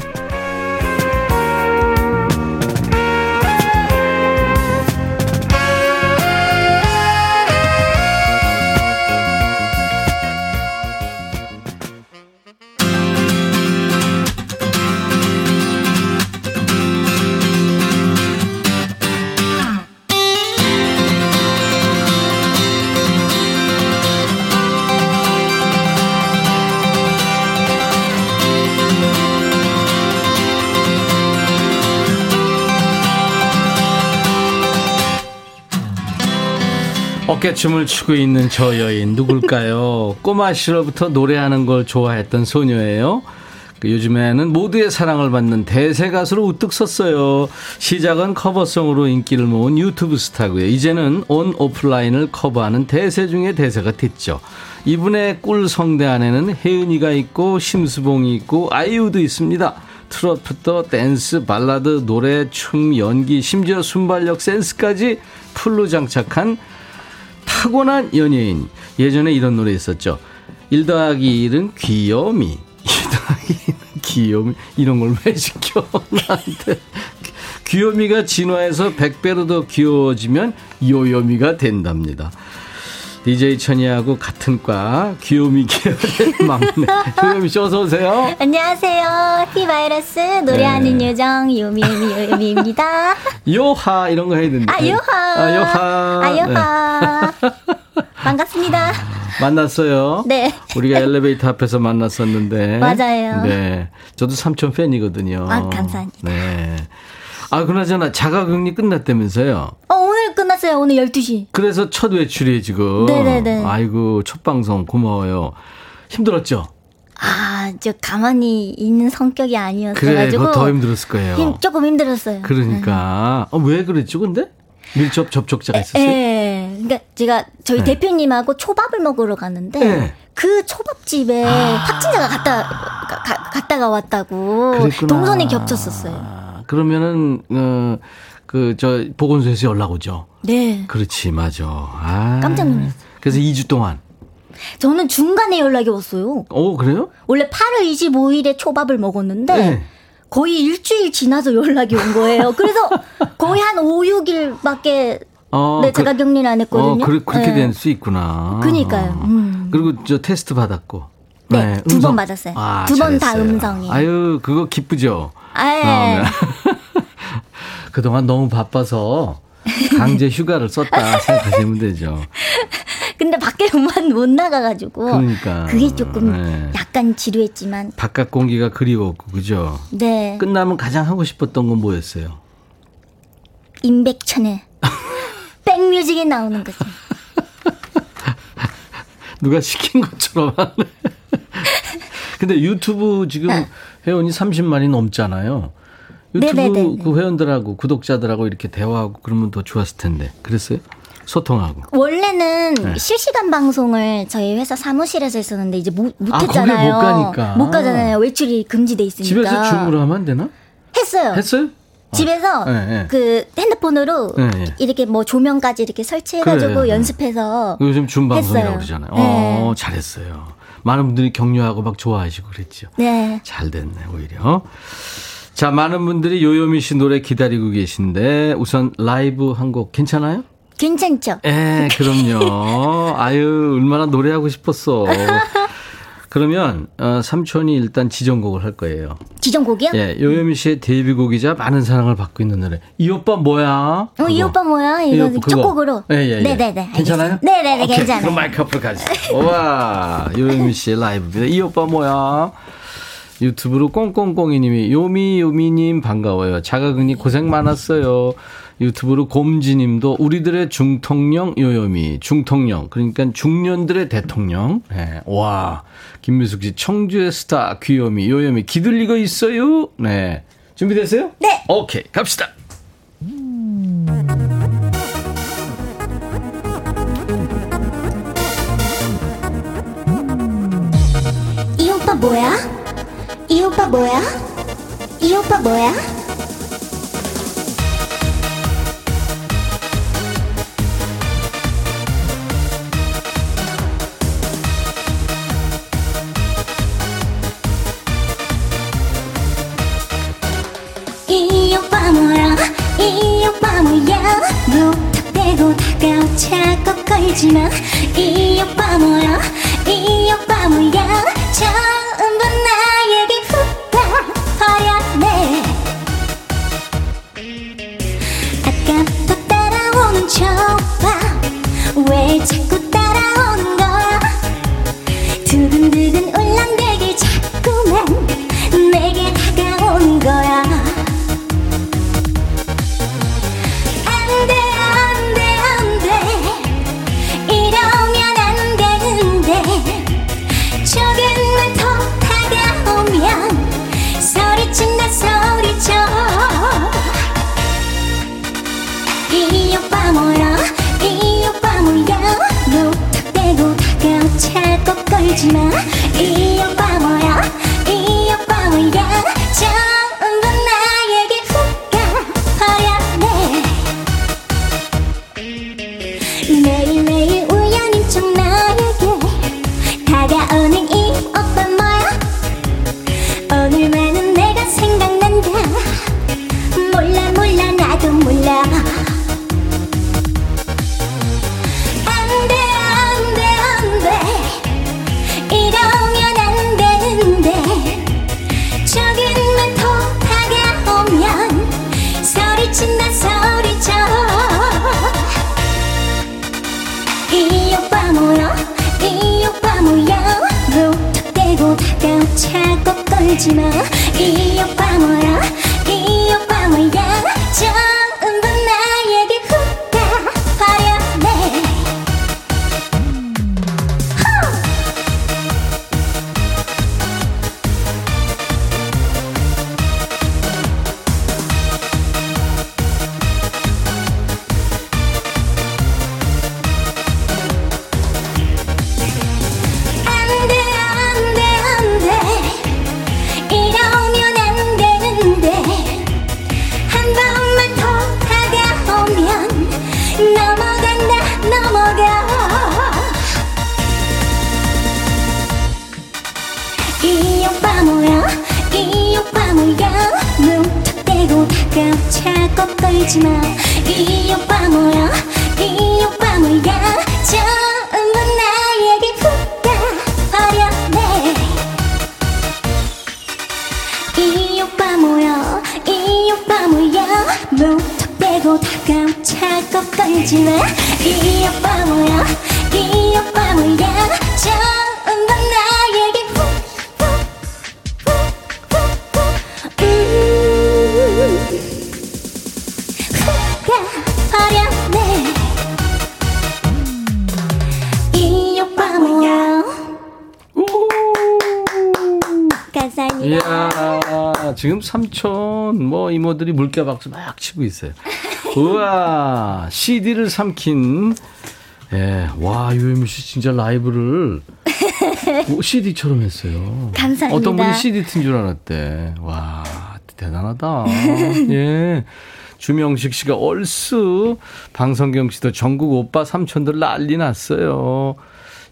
어깨춤을 추고 있는 저 여인 누굴까요? 꼬마 시절부터 노래하는 걸 좋아했던 소녀예요. 그 요즘에는 모두의 사랑을 받는 대세 가수로 우뚝 섰어요. 시작은 커버송으로 인기를 모은 유튜브 스타고요. 이제는 온 오프라인을 커버하는 대세 중에 대세가 됐죠. 이분의 꿀 성대 안에는 혜은이가 있고 심수봉이 있고 아이유도 있습니다. 트로트도 댄스, 발라드, 노래, 춤, 연기, 심지어 순발력, 센스까지 풀로 장착한 타고난 연예인. 예전에 이런 노래 있었죠. 1 더하기 1은 귀요미. 2 더하기 1은 귀요미. 이런 걸 왜 시켜? 나한테. 귀요미가 진화해서 100배로 더 귀여워지면 요요미가 된답니다. DJ 천이하고 같은 과 귀요미 계열의 막내 요요미 씨 어서 오세요. 안녕하세요. 히바이러스 노래하는 네. 요정 요미 요미 요요미입니다. 요하 이런 거 해야 된다. 아 요하. 아 요하. 아 요하. 네. 반갑습니다. 만났어요. 네. 우리가 엘리베이터 앞에서 만났었는데. 맞아요. 네. 저도 삼촌 팬이거든요. 아 감사합니다. 네. 아, 그나저나 자가격리 끝났다면서요? 어, 오늘 끝났어요. 오늘 12시. 그래서 첫 외출이에요, 지금. 네네네. 아이고, 첫 방송 고마워요. 힘들었죠? 아, 저 가만히 있는 성격이 아니었어 그래, 가지고 더 힘들었을 거예요. 힘, 조금 힘들었어요. 그러니까. 네. 어, 왜 그랬죠, 근데? 밀접 접촉자가 있었어요? 예. 그러니까 제가 저희 네. 대표님하고 초밥을 먹으러 갔는데 네. 그 초밥집에 아. 확진자가 갔다 가, 갔다가 왔다고 그랬구나. 동선이 겹쳤었어요. 그러면은 어, 그 저 보건소에서 연락 오죠. 네. 그렇지, 맞아. 아. 깜짝 놀랐어요. 그래서 2주 동안 저는 중간에 연락이 왔어요. 오, 그래요? 원래 8월 25일에 초밥을 먹었는데 네. 거의 일주일 지나서 연락이 온 거예요. 그래서 거의 한 5, 6일밖에 어, 네, 제가 그, 격리를 안 했거든요. 어, 그, 렇게 네. 될수 있구나. 그니까요. 음. 그리고 저 테스트 받았고. 네, 네 두번 받았어요. 아, 두 번 다 음성이에요. 아유, 그거 기쁘죠? 아, 그동안 너무 바빠서 강제 휴가를 썼다 생각하시면 되죠. 근데 밖에만 못 나가가지고. 그러니까. 그게 조금 네. 약간 지루했지만. 바깥 공기가 그리웠고, 그죠? 네. 끝나면 가장 하고 싶었던 건 뭐였어요? 임백천의 백뮤직에 나오는 거죠. 누가 시킨 것처럼 하네. 근데 유튜브 지금 아. 회원이 30만이 넘잖아요. 유튜브 네네네. 그 회원들하고 구독자들하고 이렇게 대화하고 그러면 더 좋았을 텐데. 그랬어요? 소통하고. 원래는 네. 실시간 방송을 저희 회사 사무실에서 했었는데 이제 못, 못 아, 했잖아요. 못 가니까. 못 가잖아요. 외출이 금지돼 있으니까. 집에서 줌으로 하면 안 되나? 했어요. 했어요? 집에서 네, 네. 그 핸드폰으로 네, 이렇게 뭐 조명까지 이렇게 설치해가지고 그래, 연습해서 요즘 줌 방송이라고 그러잖아요. 어, 잘했어요. 많은 분들이 격려하고 막 좋아하시고 그랬죠. 네. 잘 됐네 오히려. 자 많은 분들이 요요미 씨 노래 기다리고 계신데 우선 라이브 한 곡 괜찮아요? 괜찮죠? 예, 그럼요. 아유 얼마나 노래하고 싶었어. 그러면 어, 삼촌이 일단 지정곡을 할 거예요. 지정곡이요? 예, 요요미 씨의 데뷔곡이자 많은 사랑을 받고 있는 노래. 이 오빠 뭐야? 어, 이 오빠 뭐야? 이거 첫 곡으로. 예, 예, 예. 네네네. 괜찮아요? 네네네, 괜찮아요. 그럼 마이크 앞으로 가죠. 와, 요요미 씨의 라이브입니다. 이 오빠 뭐야? 유튜브로 꽁꽁꽁이님이 요미 요미님 반가워요. 자가근이 고생 많았어요. 유튜브로 곰지님도 우리들의 중통령 요요미 중통령 그러니까 중년들의 대통령. 네. 와 김미숙 씨 청주의 스타 귀요미 요요미 기들리고 있어요. 네 준비됐어요? 네. 오케이 갑시다. 이 오빠 뭐야? 이 오빠 뭐야? 이 오빠 뭐야? 자꾸 걸지마 이 오빠 뭐야? 이 오빠 뭐야? 전부 나에게 훅가 버렸네. 아까부터 따라오는 저 오빠 왜 자꾸 따라오는 거야? 두근두근 울렁대길 자꾸만 내게 다가오는 거야 지마 이 오빠 뭐야 이 오빠 뭐야 전부 나에게 훅가 버렸네 이 오빠 뭐야 감사합니다 이야, 지금 삼촌, 뭐, 이모들이 물개 박수 막 치고 있어요. 우와, CD를 삼킨, 예, 와, 유혜미 씨 진짜 라이브를 CD처럼 했어요. 감사합니다. 어떤 분이 CD 튼 줄 알았대. 와, 대단하다. 예. 주명식 씨가 얼쑤, 방성경 씨도 전국 오빠 삼촌들 난리 났어요.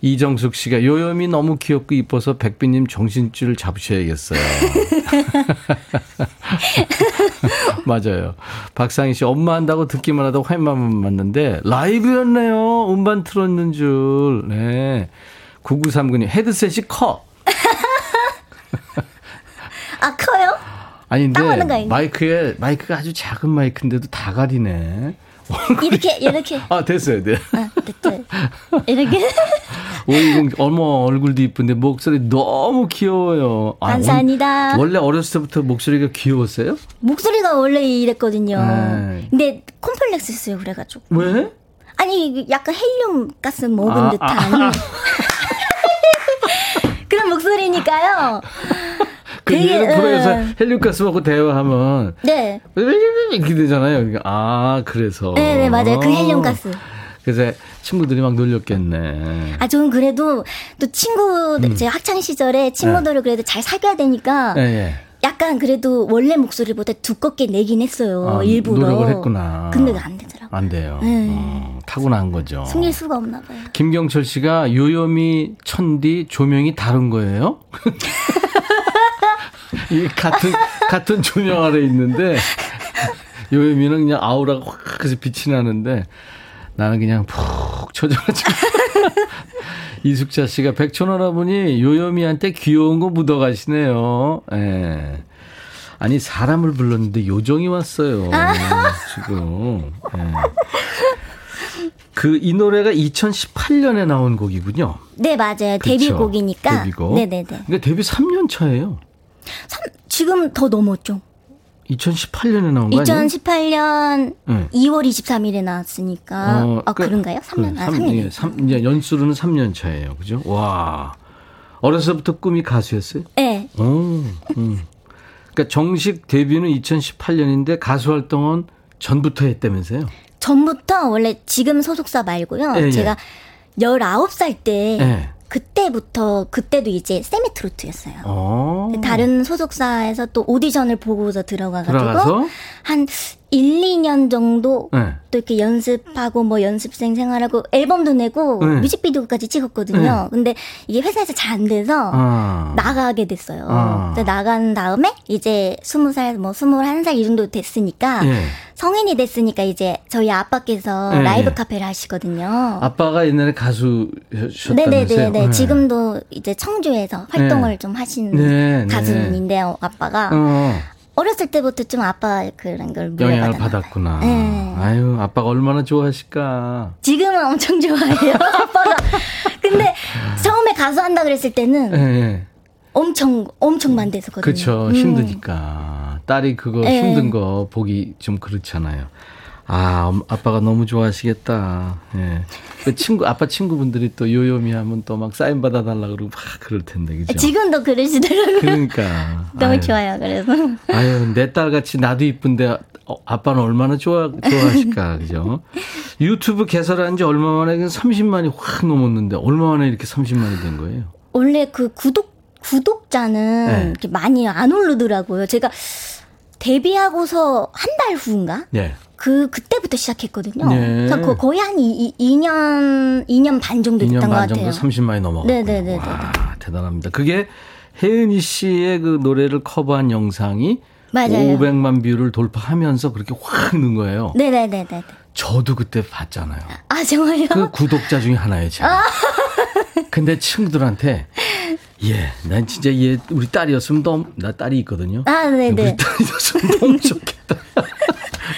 이정숙 씨가 요염이 너무 귀엽고 이뻐서 백비님 정신줄 잡으셔야겠어요. 맞아요. 박상희 씨 엄마 한다고 듣기만 하다가 화면만 맞는데 라이브였네요. 음반 틀었는 줄. 네. 9939님 헤드셋이 커. 아 커요? 아닌가? 마이크에 마이크가 아주 작은 마이크인데도 다 가리네. 이렇게 이렇게 아 됐어요, 네. 아 됐죠 이렇게 520 어머 얼굴도 이쁜데 목소리 너무 귀여워요. 아, 감사합니다. 원- 원래 어렸을 때부터 목소리가 귀여웠어요? 목소리가 원래 이랬거든요. 네. 근데 콤플렉스 있어요 그래가지고 왜? 아니 약간 헬륨 가스 먹은 아, 듯한 그런 목소리니까요. 그 예를 프로에서 어. 헬륨가스하고 대화하면 네, 이렇게 되잖아요. 아 그래서. 네, 네 맞아요. 그 헬륨 가스. 그래서 친구들이 막 놀렸겠네. 아, 저는 그래도 또 친구들, 제 학창 시절에 친구들을 그래도 잘 사귀어야 되니까 예, 예. 약간 그래도 원래 목소리보다 두껍게 내긴 했어요. 아, 일부러. 노력을 했구나. 근데 안 되더라고요. 안 돼요. 네. 어, 타고난 거죠. 숨길 수가 없나 봐요. 김경철 씨가 요요미 천디 조명이 다른 거예요? 이 같은 같은 조명 아래 있는데 요요미는 그냥 아우라가 확 해서 빛이 나는데 나는 그냥 푹 조정하지. 이숙자 씨가 백촌할아버니 요요미한테 귀여운 거 묻어가시네요. 예. 아니 사람을 불렀는데 요정이 왔어요. 아. 지금. 예. 그이 노래가 2018년에 나온 곡이군요. 네 맞아요. 그렇죠? 데뷔곡이니까. 데뷔곡. 네네네. 그러니까 데뷔 3년 차예요. 3, 지금 더 넘었죠. 2018년에 나온 거 아니에요? 2018년 네. 2월 23일에 나왔으니까. 어, 아, 그러니까, 그런가요? 3년. 그, 아, 3년. 예, 3, 이제 연수로는 3년 차예요. 그죠? 와. 어려서부터 꿈이 가수였어요? 네. 오, 음. 그러니까 정식 데뷔는 2018년인데 가수 활동은 전부터 했다면서요? 전부터 원래 지금 소속사 말고요. 예, 예. 제가 19살 때 예. 그때부터 그때도 이제 세미 트로트였어요. 어. 다른 소속사에서 또 오디션을 보고서 들어가가지고 한 1, 2년 정도 네. 또 이렇게 연습하고 뭐 연습생 생활하고 앨범도 내고 네. 뮤직비디오까지 찍었거든요. 네. 근데 이게 회사에서 잘 안 돼서 아. 나가게 됐어요. 아. 나간 다음에 이제 20살 뭐 21살 이 정도 됐으니까 예. 성인이 됐으니까 이제 저희 아빠께서 네. 라이브 카페를 하시거든요. 아빠가 옛날에 가수셨다면서요? 네네네. 네. 지금도 이제 청주에서 활동을 네. 좀 하시는 네, 네. 가수인데요. 아빠가 어. 어렸을 때부터 좀 아빠 그런 걸 영향을 받았구나. 네. 아유, 아빠가 얼마나 좋아하실까. 지금은 엄청 좋아해요, 아빠가. 근데 처음에 가수 한다 그랬을 때는 네. 엄청 엄청 만대서거든요. 그렇죠. 음. 힘드니까. 딸이 그거 네. 힘든 거 보기 좀 그렇잖아요. 아, 아빠가 너무 좋아하시겠다. 예. 그 친구, 아빠 친구분들이 또 요요미 하면 또 막 사인 받아달라 그러고 막 그럴 텐데, 그죠? 지금도 그러시더라고요. 그러니까. 너무 아유. 좋아요, 그래서. 아유, 내 딸 같이 나도 이쁜데, 어, 아빠는 얼마나 좋아, 좋아하실까, 그죠? 유튜브 개설한 지 얼마 만에 30만이 확 넘었는데, 얼마 만에 이렇게 30만이 된 거예요? 원래 그 구독, 구독자는 네. 이렇게 많이 안 오르더라고요. 제가 데뷔하고서 한 달 후인가? 네. 그 그때부터 시작했거든요. 네. 그래서 거의 한 2, 2년 2년 반 정도 됐던 2년 것 같아요. 30만이 넘어갔고. 네네네. 와, 대단합니다. 그게 혜은이 씨의 그 노래를 커버한 영상이 맞아요. 500만 뷰를 돌파하면서 그렇게 확 는 거예요. 네네네네. 저도 그때 봤잖아요. 아 정말요? 그 구독자 중에 하나예요, 제가. 아. 근데 친구들한테 예, 난 진짜 얘 우리 딸이었으면 너무 나 딸이 있거든요. 아, 네네. 우리 딸이었으면 너무 좋겠다.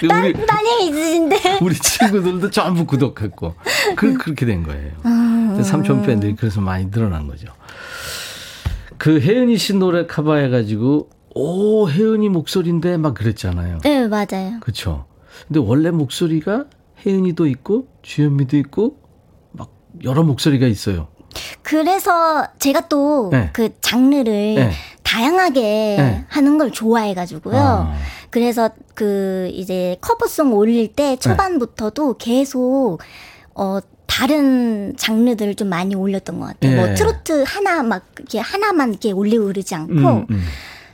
우리, 따님 있으신데. 우리 친구들도 전부 구독했고. 그, 그렇게 된 거예요. 아, 삼촌 팬들이 그래서 많이 늘어난 거죠. 그 혜은이 씨 노래 커버해가지고, 오, 혜은이 목소리인데 막 그랬잖아요. 네, 맞아요. 그쵸. 근데 원래 목소리가 혜은이도 있고, 주현미도 있고, 막 여러 목소리가 있어요. 그래서 제가 또그 네. 그 장르를 네. 다양하게 네. 하는 걸 좋아해가지고요. 아. 그래서 그 이제 커버송 올릴 때 네. 초반부터도 계속 어 다른 장르들을 좀 많이 올렸던 것 같아요. 뭐 예. 뭐 트로트 하나 막 이렇게 하나만 이렇게 올리고 그러지 않고 음, 음.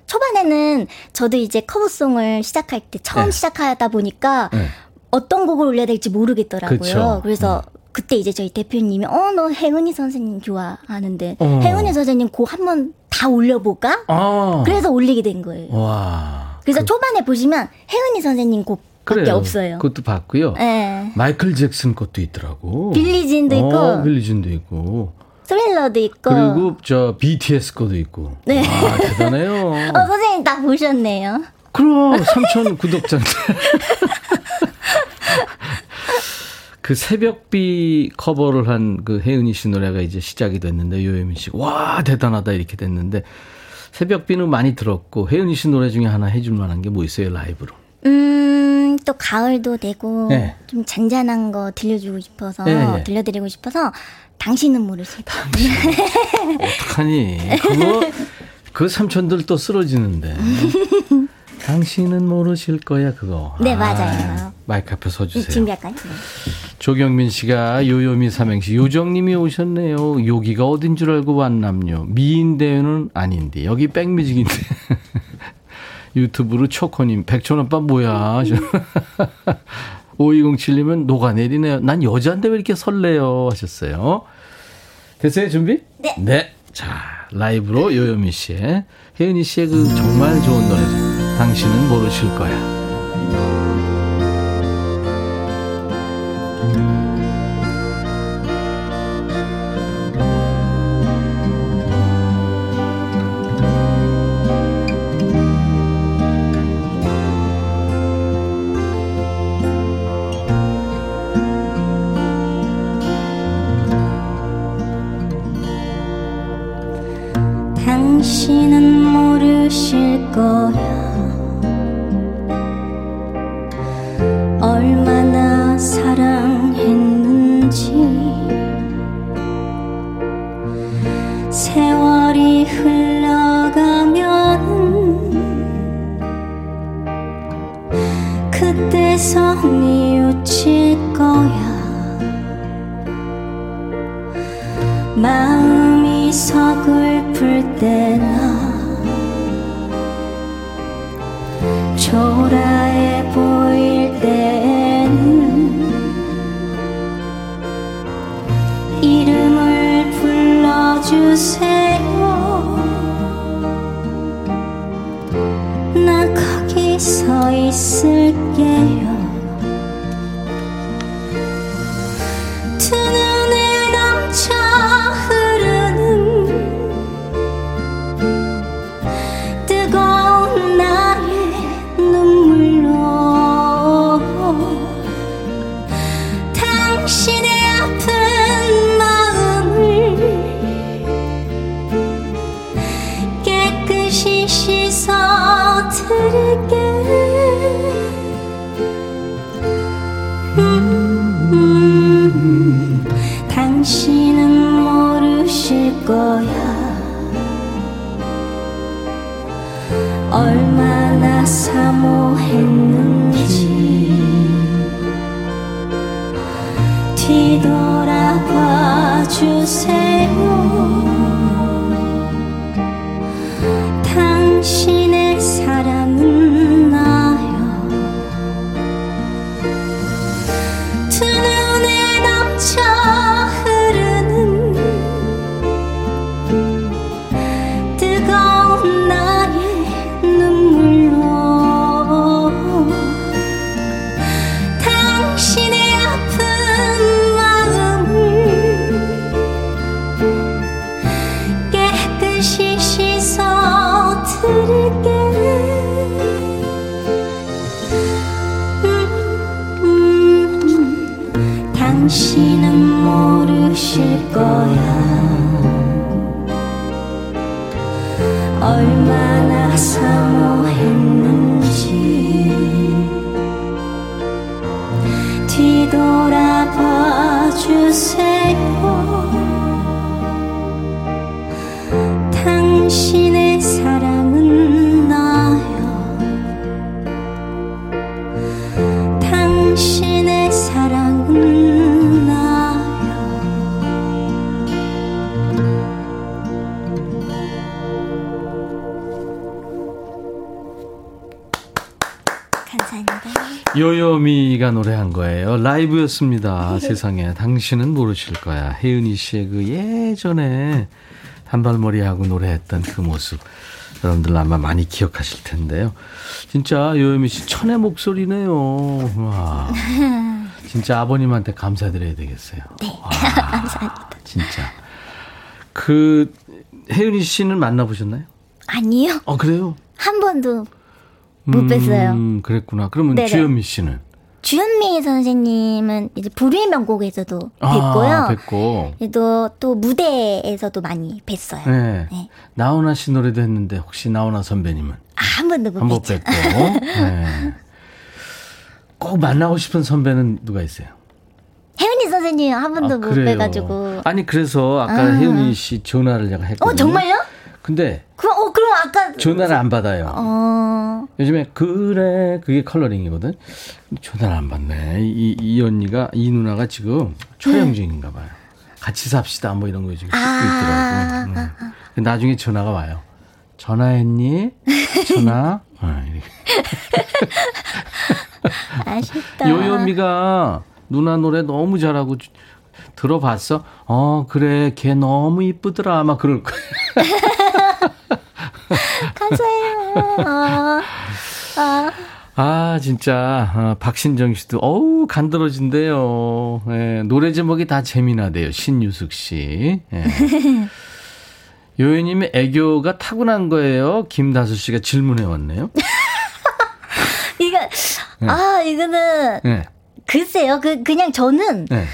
초반에는 저도 이제 커버송을 시작할 때 처음 네. 시작하다 보니까 네. 어떤 곡을 올려야 될지 모르겠더라고요. 그쵸. 그래서 음. 그때 이제 저희 대표님이 어 너 혜은이 선생님 좋아하는데 어. 혜은이 선생님 곡 한번 다 올려볼까? 어. 그래서 올리게 된 거예요. 와. 그래서 그... 초반에 보시면 혜은이 선생님 곡 밖에 없어요. 그것도 봤고요. 네. 마이클 잭슨 것도 있더라고. 빌리진도 어, 있고. 빌리진도 있고. 스릴러도 있고. 그리고 저 BTS 거도 있고. 네. 와, 대단해요. 어, 선생님 다 보셨네요. 그럼 3천 구독자인데. 그 새벽비 커버를 한 그 혜은이 씨 노래가 이제 시작이 됐는데 요예민 씨, 와 대단하다 이렇게 됐는데 새벽비는 많이 들었고 혜은이 씨 노래 중에 하나 해줄 만한 게 뭐 있어요 라이브로? 음, 또 가을도 되고 네. 좀 잔잔한 거 들려주고 싶어서 네, 네. 들려드리고 싶어서 당신은 모르실 당신 어떡하니? 그거 그 삼촌들 또 쓰러지는데. 당신은 모르실 거야 그거. 네 맞아요. 아, 마이크 앞에 서주세요. 준비할까요? 네. 조경민 씨가 요요미 삼행시 요정님이 오셨네요. 여기가 어딘 줄 알고 왔남요. 미인대회는 아닌데 여기 백뮤직인데. 유튜브로 초코님 백천오빠 뭐야. 5207님은 녹아내리네요. 난 여자인데 왜 이렇게 설레요 하셨어요. 됐어요 준비? 네. 네. 자 라이브로 요요미 씨의 혜은이 씨의 그 정말 좋은 노래죠. 당신은 모르실 거야. 주세요. 나 거기 서 있을게요 요요미가 노래한 거예요. 라이브였습니다. 세상에. 당신은 모르실 거야. 혜은이 씨의 그 예전에 단발머리하고 노래했던 그 모습. 여러분들 아마 많이 기억하실 텐데요. 진짜 요요미 씨 천의 목소리네요. 와. 진짜 아버님한테 감사드려야 되겠어요. 네. 와, 감사합니다. 진짜. 그 혜은이 씨는 만나 보셨나요? 아니요. 어, 그래요? 한 번도 못 뵀어요. 음, 그랬구나. 그러면 네네. 주현미 씨는? 주현미 선생님은 이제 불의 명곡에서도 아, 뵀고요. 뵙고. 또, 또 무대에서도 많이 뵀어요. 네. 네. 나훈아 씨 노래도 했는데 혹시 나훈아 선배님은? 아, 한 번도 못 한번 뵙고. 네. 꼭 만나고 싶은 선배는 누가 있어요? 혜은이 선생님 한 번도 아, 못 뵈가지고. 아니 그래서 아까 아. 혜은이 씨 전화를 제가 했거든요. 어 정말요? 근데 그럼 어 그럼 아까 전화를 안 받아요. 어. 요즘에 그래 그게 컬러링이거든. 전화를 안 받네. 이, 이 언니가 이 누나가 지금 촬영 중인가 봐요. 같이 삽시다 뭐 이런 거 지금 찍고 아. 있더라고. 응. 나중에 전화가 와요. 전화했니? 전화? 어. 아쉽다. 요요미가 누나 노래 너무 잘하고 들어봤어? 어, 그래. 걔 너무 이쁘더라. 아마 그럴 거야. 감사해요. 아, 아. 아, 진짜. 아, 박신정 씨도, 어우, 간들어진대요. 예, 노래 제목이 다 재미나대요. 신유숙 씨. 예. 요요님의 애교가 타고난 거예요. 김다수 씨가 질문해 왔네요. 이거, 네. 아, 이거는. 네. 글쎄요. 그, 그냥 저는. 네.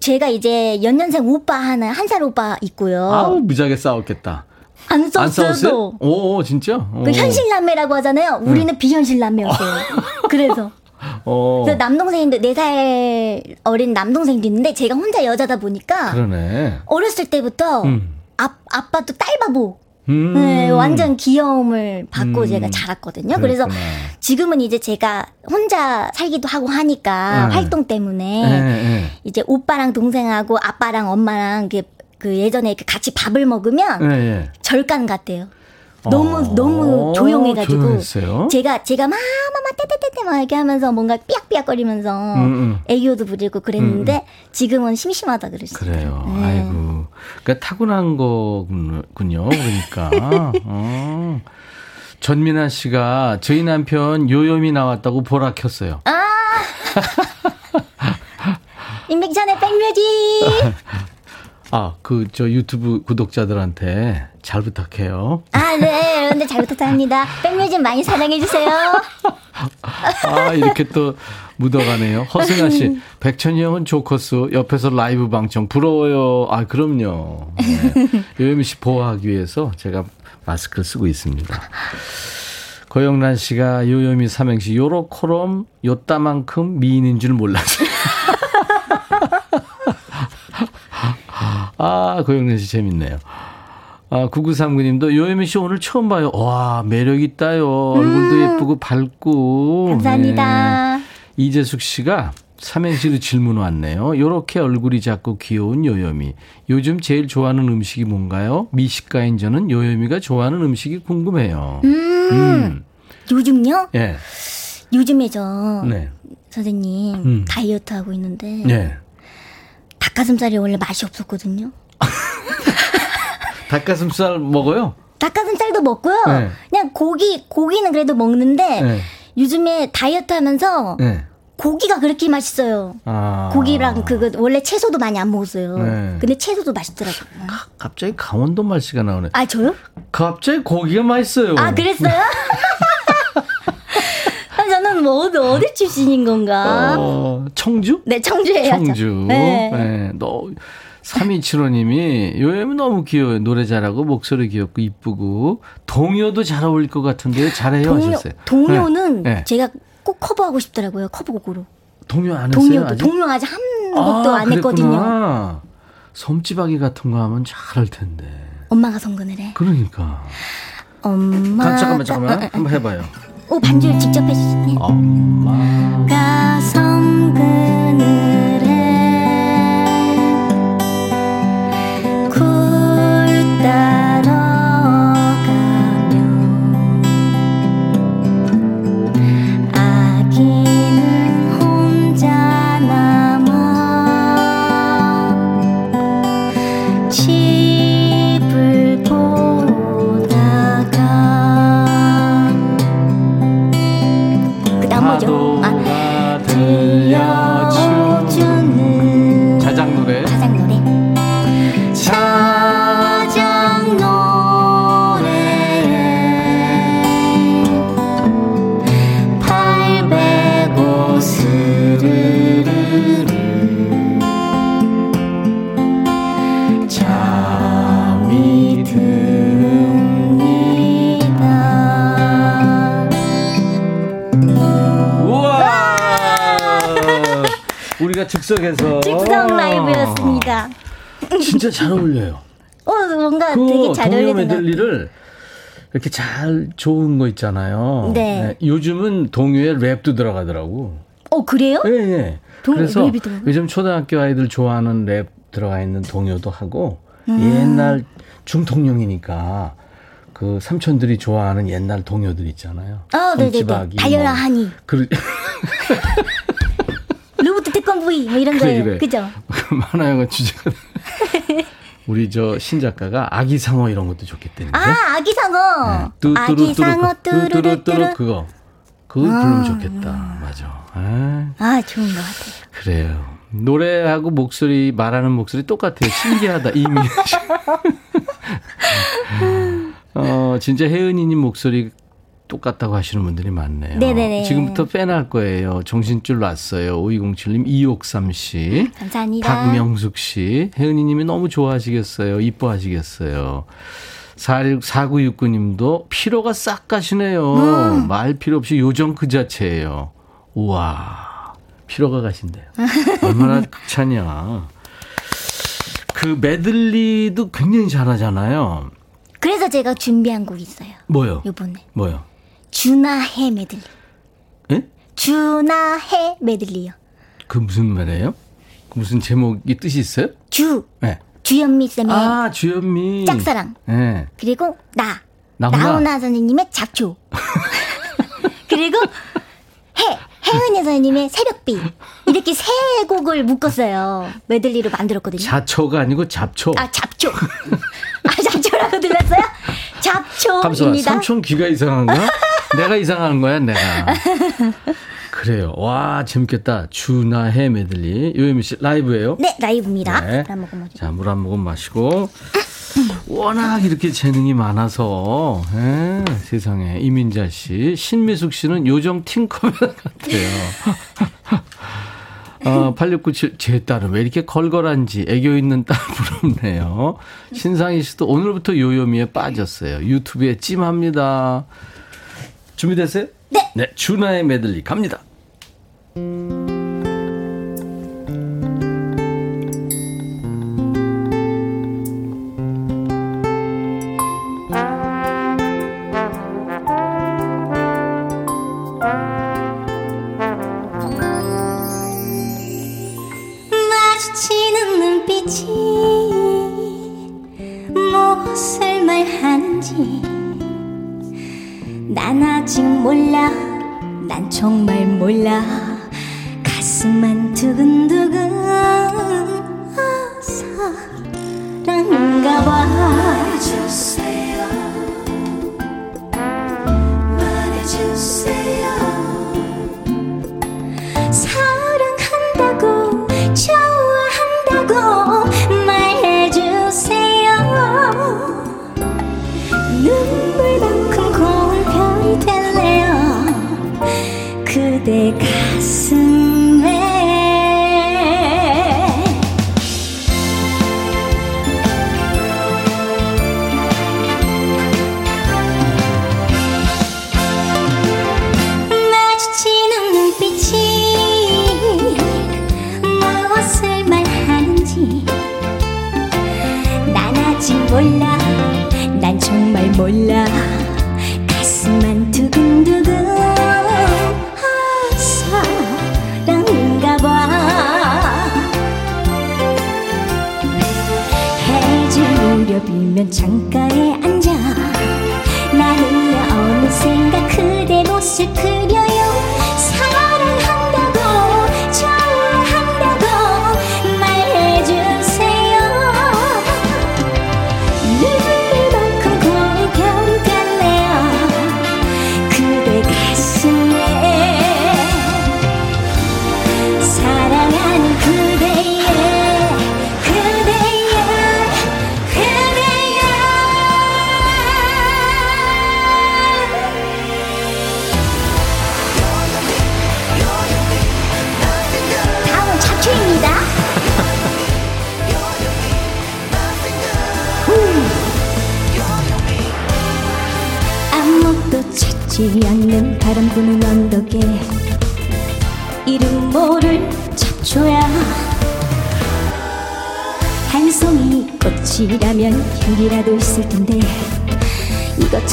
제가 이제 연년생 오빠 하나, 한 살 오빠 있고요. 아우, 무지하게 싸웠겠다. 안 썼어도. 오, 진짜? 오. 그 현실남매라고 하잖아요. 우리는 응. 비현실남매였어요. 그래서. 어. 그래서 남동생인데, 4살 어린 남동생도 있는데, 제가 혼자 여자다 보니까. 그러네. 어렸을 때부터, 음. 아, 아빠도 딸바보. 음. 네, 완전 귀여움을 받고 음. 제가 자랐거든요. 그랬구나. 그래서 지금은 이제 제가 혼자 살기도 하고 하니까 네. 활동 때문에 네, 네. 이제 오빠랑 동생하고 아빠랑 엄마랑 이렇게 그 예전에 같이 밥을 먹으면 네, 네. 절간 같대요. 너무 어, 너무 조용해가지고 조용했어요? 제가 제가 마마마 떼떼떼떼 막 이렇게 하면서 뭔가 삐약삐약거리면서 음, 음. 애교도 부리고 그랬는데 음, 음. 지금은 심심하다 그러시죠. 그래요. 네. 아이고, 그러니까 타고난 거군요. 그러니까. 어. 전민아 씨가 저희 남편 요요미 나왔다고 보라 켰어요. 아. 임백천의 백뮤직. 아, 그, 저 유튜브 구독자들한테 잘 부탁해요. 아, 네. 여러분들 잘 부탁합니다. 백뮤직 많이 사랑해주세요. 아, 이렇게 또 묻어가네요. 허승아 씨, 백천이 형은 조커스, 옆에서 라이브 방청 부러워요. 아, 그럼요. 네. 요요미 씨 보호하기 위해서 제가 마스크를 쓰고 있습니다. 고영란 씨가 요요미 삼행시 요렇코롬 요따만큼 미인인 줄 몰랐어요. 아, 고영란 씨 재밌네요. 아, 9939님도 요요미 씨 오늘 처음 봐요. 와, 매력 있다요. 얼굴도 음. 예쁘고 밝고. 감사합니다. 네. 이재숙 씨가 삼행시로 질문 왔네요. 요렇게 얼굴이 작고 귀여운 요요미. 요즘 제일 좋아하는 음식이 뭔가요? 미식가인 저는 요요미가 좋아하는 음식이 궁금해요. 음. 음. 요즘요? 예. 요즘에 저 네. 선생님 음. 다이어트 하고 있는데 네. 닭가슴살이 원래 맛이 없었거든요. 닭가슴살 먹어요? 닭가슴살도 먹고요. 네. 그냥 고기 고기는 그래도 먹는데 네. 요즘에 다이어트 하면서 네. 고기가 그렇게 맛있어요. 아. 고기랑 그거 원래 채소도 많이 안 먹었어요. 네. 근데 채소도 맛있더라고요. 가, 갑자기 강원도 말씨가 나오네. 아 저요? 갑자기 고기가 맛있어요. 아 그랬어요? 아, 저는 뭐 어디, 어디 출신인 건가? 어, 청주? 네, 청주예요. 청주. 네. 네. 너 3275님이 요염이 너무 귀여워요. 노래 잘하고 목소리 귀엽고 이쁘고 동요도 잘 어울릴 것 같은데요. 잘해요 동요, 하셨어요. 동요는 네. 제가 꼭 커버하고 싶더라고요. 커버곡으로. 동요 안 했어요? 동요, 아직? 동요 아직 한 곡도 아, 안 했거든요. 섬지박이 같은 거 하면 잘할 텐데. 엄마가 성근을 해. 그러니까. 엄마. 아, 잠깐만 잠깐만 아, 아, 한번 해봐요. 오 반주를 직접 해주셨네. 엄마 즉석에서. 즉석 라이브였습니다. 진짜 잘 어울려요. 어, 뭔가 그 되게 잘 어울리는 메들리를 이렇게 잘 좋은 거 있잖아요. 네. 네. 요즘은 동요에 랩도 들어가더라고. 어, 그래요? 네, 네. 동, 그래서 요즘 초등학교 아이들 좋아하는 랩 들어가 있는 동요도 하고 음. 옛날 중통령이니까 그 삼촌들이 좋아하는 옛날 동요들 있잖아요. 어, 네네네. 다이어라 뭐. 하니. 그 태권브이 뭐 이런 그래, 거예요. 그래. 그죠? 만화 영화 주제가 우리 저 신작가가 아기 상어 이런 것도 좋겠다는데. 아, 아기 상어. 네. 아기 상어 뚜루루뚜루 그거. 그거 아. 부르면 좋겠다. 맞아. 아. 아, 좋은 것 같아요. 그래요. 노래하고 목소리 말하는 목소리 똑같아요. 신기하다. 이미. 어, 진짜 혜은이님 목소리 똑같다고 하시는 분들이 많네요. 네네네. 지금부터 팬할 거예요. 정신줄 놨어요. 5207님, 이옥삼 씨. 감사합니다. 박명숙 씨. 혜은이 님이 너무 좋아하시겠어요. 이뻐하시겠어요. 4969님도 피로가 싹 가시네요. 음. 말 필요 없이 요정 그 자체예요. 우와. 피로가 가신대요. 얼마나 극찬이야. 그 메들리도 굉장히 잘하잖아요. 그래서 제가 준비한 곡 있어요. 뭐요? 요번에. 뭐요? 주나해 메들리. 예? 주나해 메들리요. 그 무슨 말이에요? 그 무슨 제목이 뜻이 있어요? 주. 네. 주현미 쌤의 아 주현미 짝사랑. 네. 그리고 나 나훈아, 나훈아 선생님의 작조. 그리고 해 혜은이 선생님의 새벽비 이렇게 세 곡을 묶었어요. 메들리로 만들었거든요. 자초가 아니고 잡초. 아 잡초. 아 잡초라고 들렸어요? 잡초입니다. 삼촌 귀가 이상한가? 내가 이상한 거야 내가. 그래요. 와 재밌겠다. 주나해 메들리. 요예미 씨 라이브예요? 네 라이브입니다. 네. 자물 한 모금 마시고. 워낙 이렇게 재능이 많아서 에, 예, 세상에 이민자 씨, 신미숙 씨는 요정 팅커벨 같아요. 어, 8697, 제 딸은 왜 이렇게 걸걸한지 애교 있는 딸 부럽네요. 신상희 씨도 오늘부터 요요미에 빠졌어요. 유튜브에 찜합니다. 준비됐어요? 네. 네, 준하의 메들리 갑니다. 난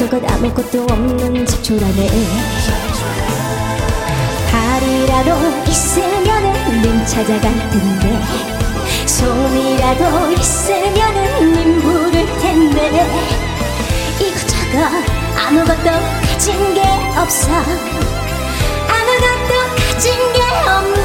것저것 아무것도 없는 잡초라네 달이라도 있으면은 님 찾아갈 텐데 손이라도 있으면은 님 부를 텐데. 이것저것 아무것도 가진 게 없어. 아무것도 가진 게 없네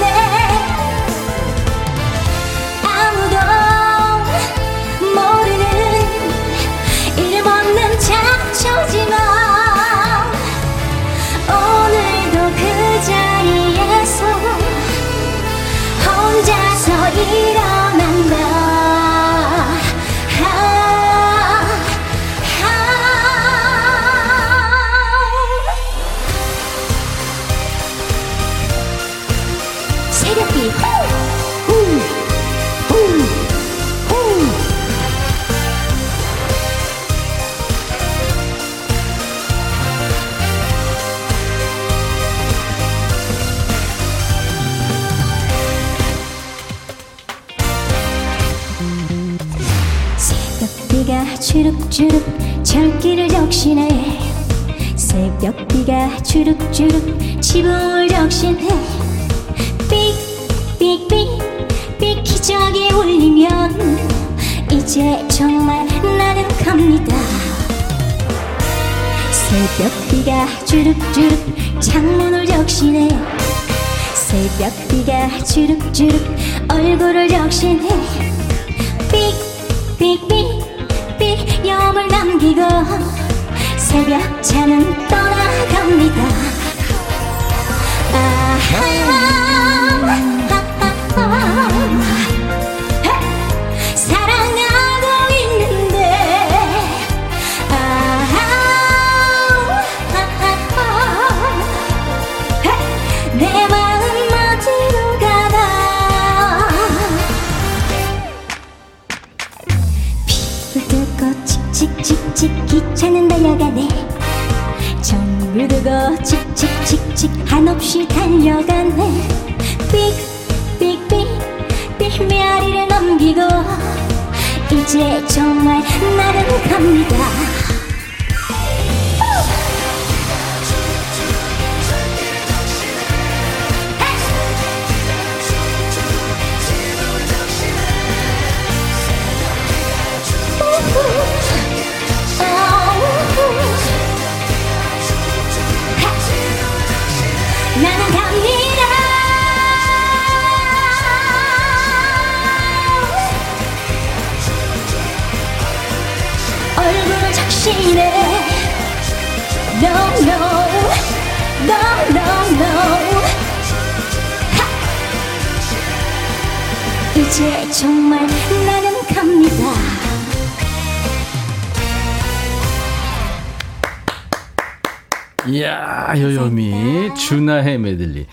주룩주룩 철길을 적시네 새벽비가 주룩주룩 집을 적시네 삑삑삑 삑 기적이 울리면 이 이제 정말 나는 갑니다. 새벽비가 주룩주룩 창문을 적시네 새벽비가 주룩주룩 얼굴을 적시네 삑삑삑 삑 염을 남기고 새벽 차는 떠나갑니다. 아하 두고 칙칙칙칙 한없이 달려가네 삑삑삑 삑메아리를 넘기고 이제 정말 나는 갑니다 이야, 요요미, 준하의 메들리.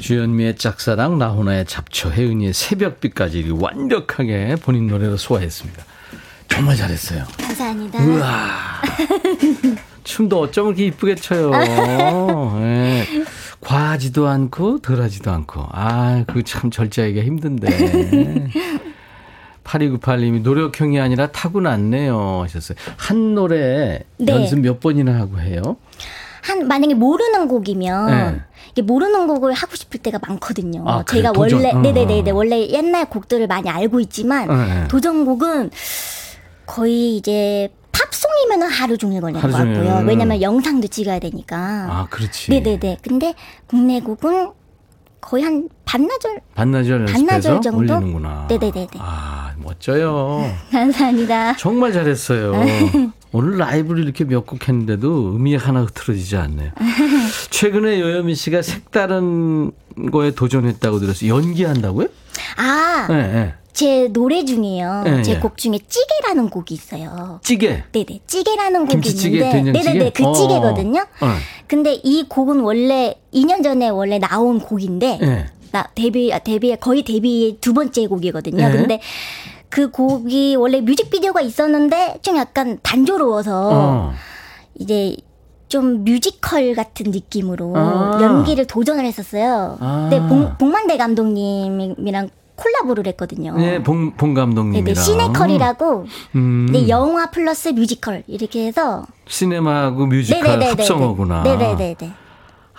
주현미의 짝사랑, 나훈아의 잡초, 혜은이의 새벽비까지 완벽하게 본인 노래로 소화했습니다. 정말 잘했어요. 감사합니다. 우와. 춤도 어쩜 이렇게 이쁘게 춰요. 네. 과하지도 않고, 덜하지도 않고. 아, 그 참 절제하기가 힘든데. 8298님이 노력형이 아니라 타고났네요. 하셨어요. 한 노래 네. 연습 몇 번이나 하고 해요? 한 만약에 모르는 곡이면 네. 이게 모르는 곡을 하고 싶을 때가 많거든요. 아? 제가 도전. 원래 어. 네네네 원래 옛날 곡들을 많이 알고 있지만 네. 도전곡은 거의 이제 팝송이면 하루 종일 걸리는 하루 것. 같고요. 왜냐면 영상도 찍어야 되니까. 아, 그렇지. 네네네. 근데 국내 곡은 거의 한 반나절 반나절 반나절 정도? 올리는구나. 네네네네. 아, 멋져요. 감사합니다. 정말 잘했어요. 오늘 라이브를 이렇게 몇 곡 했는데도 음이 하나 흐트러지지 않네요. 최근에 요여미 씨가 색다른 거에 도전했다고 들었어요. 연기한다고요? 아, 네, 네. 제 노래 중에요. 네, 제 네. 곡 중에 찌개라는 곡이 있어요. 찌개. 네네. 찌개라는 곡이 김치찌개, 있는데. 된장찌개? 네네네. 그 어. 찌개거든요. 어. 근데 이 곡은 원래 2년 전에 원래 나온 곡인데. 네. 나 데뷔, 아, 데뷔, 거의 데뷔 두 번째 곡이거든요. 네. 근데 그 곡이 원래 뮤직비디오가 있었는데 좀 약간 단조로워서 어. 이제 좀 뮤지컬 같은 느낌으로 아. 연기를 도전을 했었어요. 아. 근데 봉, 봉만대 감독님이랑 콜라보를 했거든요. 네, 봉, 봉 감독님이랑. 네네, 시네컬이라고 음. 네, 영화 플러스 뮤지컬 이렇게 해서 시네마하고 뮤지컬 네네네네네. 합성어구나. 네네네네.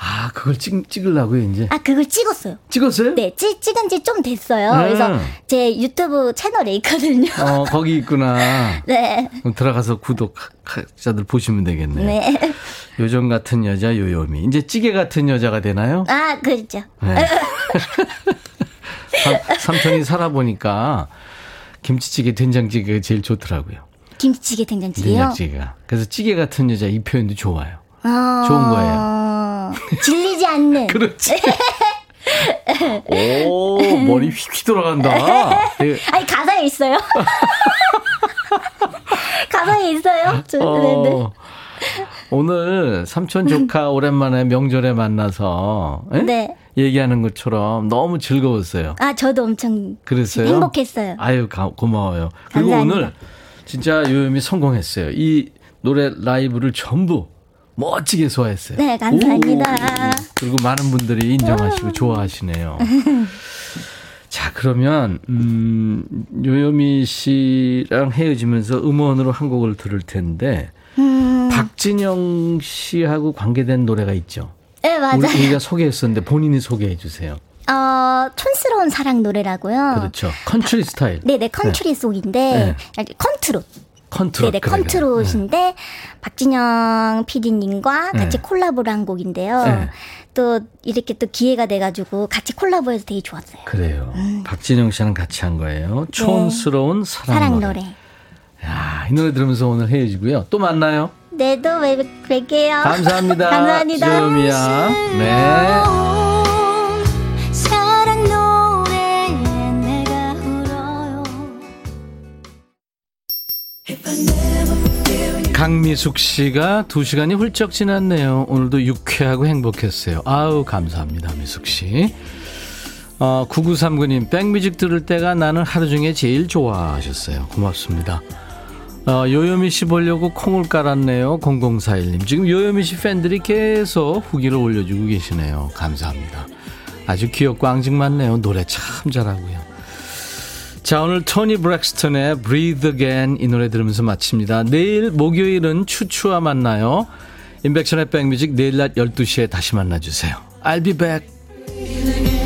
아, 그걸 찍, 찍으려고요, 이제. 아 그걸 찍었어요. 찍었어요? 네, 찍, 찍은 지 좀 됐어요. 네. 그래서 제 유튜브 채널에 있거든요. 어, 거기 있구나. 네. 들어가서 구독자들 보시면 되겠네요. 네. 요정 같은 여자 요요미. 이제 찌개 같은 여자가 되나요? 아, 그렇죠. 네. 삼, 삼촌이 살아보니까 김치찌개, 된장찌개가 제일 좋더라고요. 김치찌개 된장찌개요. 된장찌개가. 그래서 찌개 같은 여자 이 표현도 좋아요. 아, 좋은 거예요. 질리지 않는. 그렇지. 오, 머리 휙휙 돌아간다. 되게, 아니 가사에 있어요. 가사에 있어요. 저, 네네. 어, 오늘 삼촌 조카 오랜만에 명절에 만나서 에? 네. 얘기하는 것처럼 너무 즐거웠어요. 아 저도 엄청 그랬어요? 행복했어요. 아유 가- 고마워요. 그리고 감사합니다. 오늘 진짜 요염이 성공했어요. 이 노래 라이브를 전부 멋지게 소화했어요. 네, 감사합니다. 오, 그리고 많은 분들이 인정하시고 좋아하시네요. 자, 그러면 음, 요요미 씨랑 헤어지면서 음원으로 한 곡을 들을 텐데 음, 박진영 씨하고 관계된 노래가 있죠. 네 맞아요. 우리, 우리가 소개했었는데 본인이 소개해 주세요. 어, 촌스러운 사랑 노래라고요. 그렇죠. 컨트리 스타일. 네네, 컨트리 네. song인데, 네. 컨트롯. 컨트롯. 네네, 그래, 컨트롯인데, 네. 박진영 PD님과 같이 네. 콜라보를 한 곡인데요. 네. 또 이렇게 또 기회가 돼가지고 같이 콜라보해서 되게 좋았어요. 그래요. 음. 박진영 씨랑 같이 한 거예요. 촌스러운 네. 사랑, 사랑 노래. 노래. 야, 이 노래 들으면서 오늘 헤어지고요. 또 만나요. 네, 또 뵐게요. 감사합니다. 감사합니다. 주음이야. 네. 강미숙 씨가 두 시간이 훌쩍 지났네요. 오늘도 유쾌하고 행복했어요. 아우, 감사합니다, 미숙 씨. 어, 9939님, 백뮤직 들을 때가 나는 하루 중에 제일 좋아 하셨어요. 고맙습니다. 어, 요요미 씨 보려고 콩을 깔았네요. 0041님. 지금 요요미 씨 팬들이 계속 후기를 올려주고 계시네요. 감사합니다. 아주 귀엽고 앙증맞네요. 노래 참 잘하고요. 자, 오늘 토니 브렉스턴의 Breathe Again 이 노래 들으면서 마칩니다. 내일 목요일은 추추와 만나요. 인백션의 백뮤직 내일 낮 12시에 다시 만나주세요. I'll be back.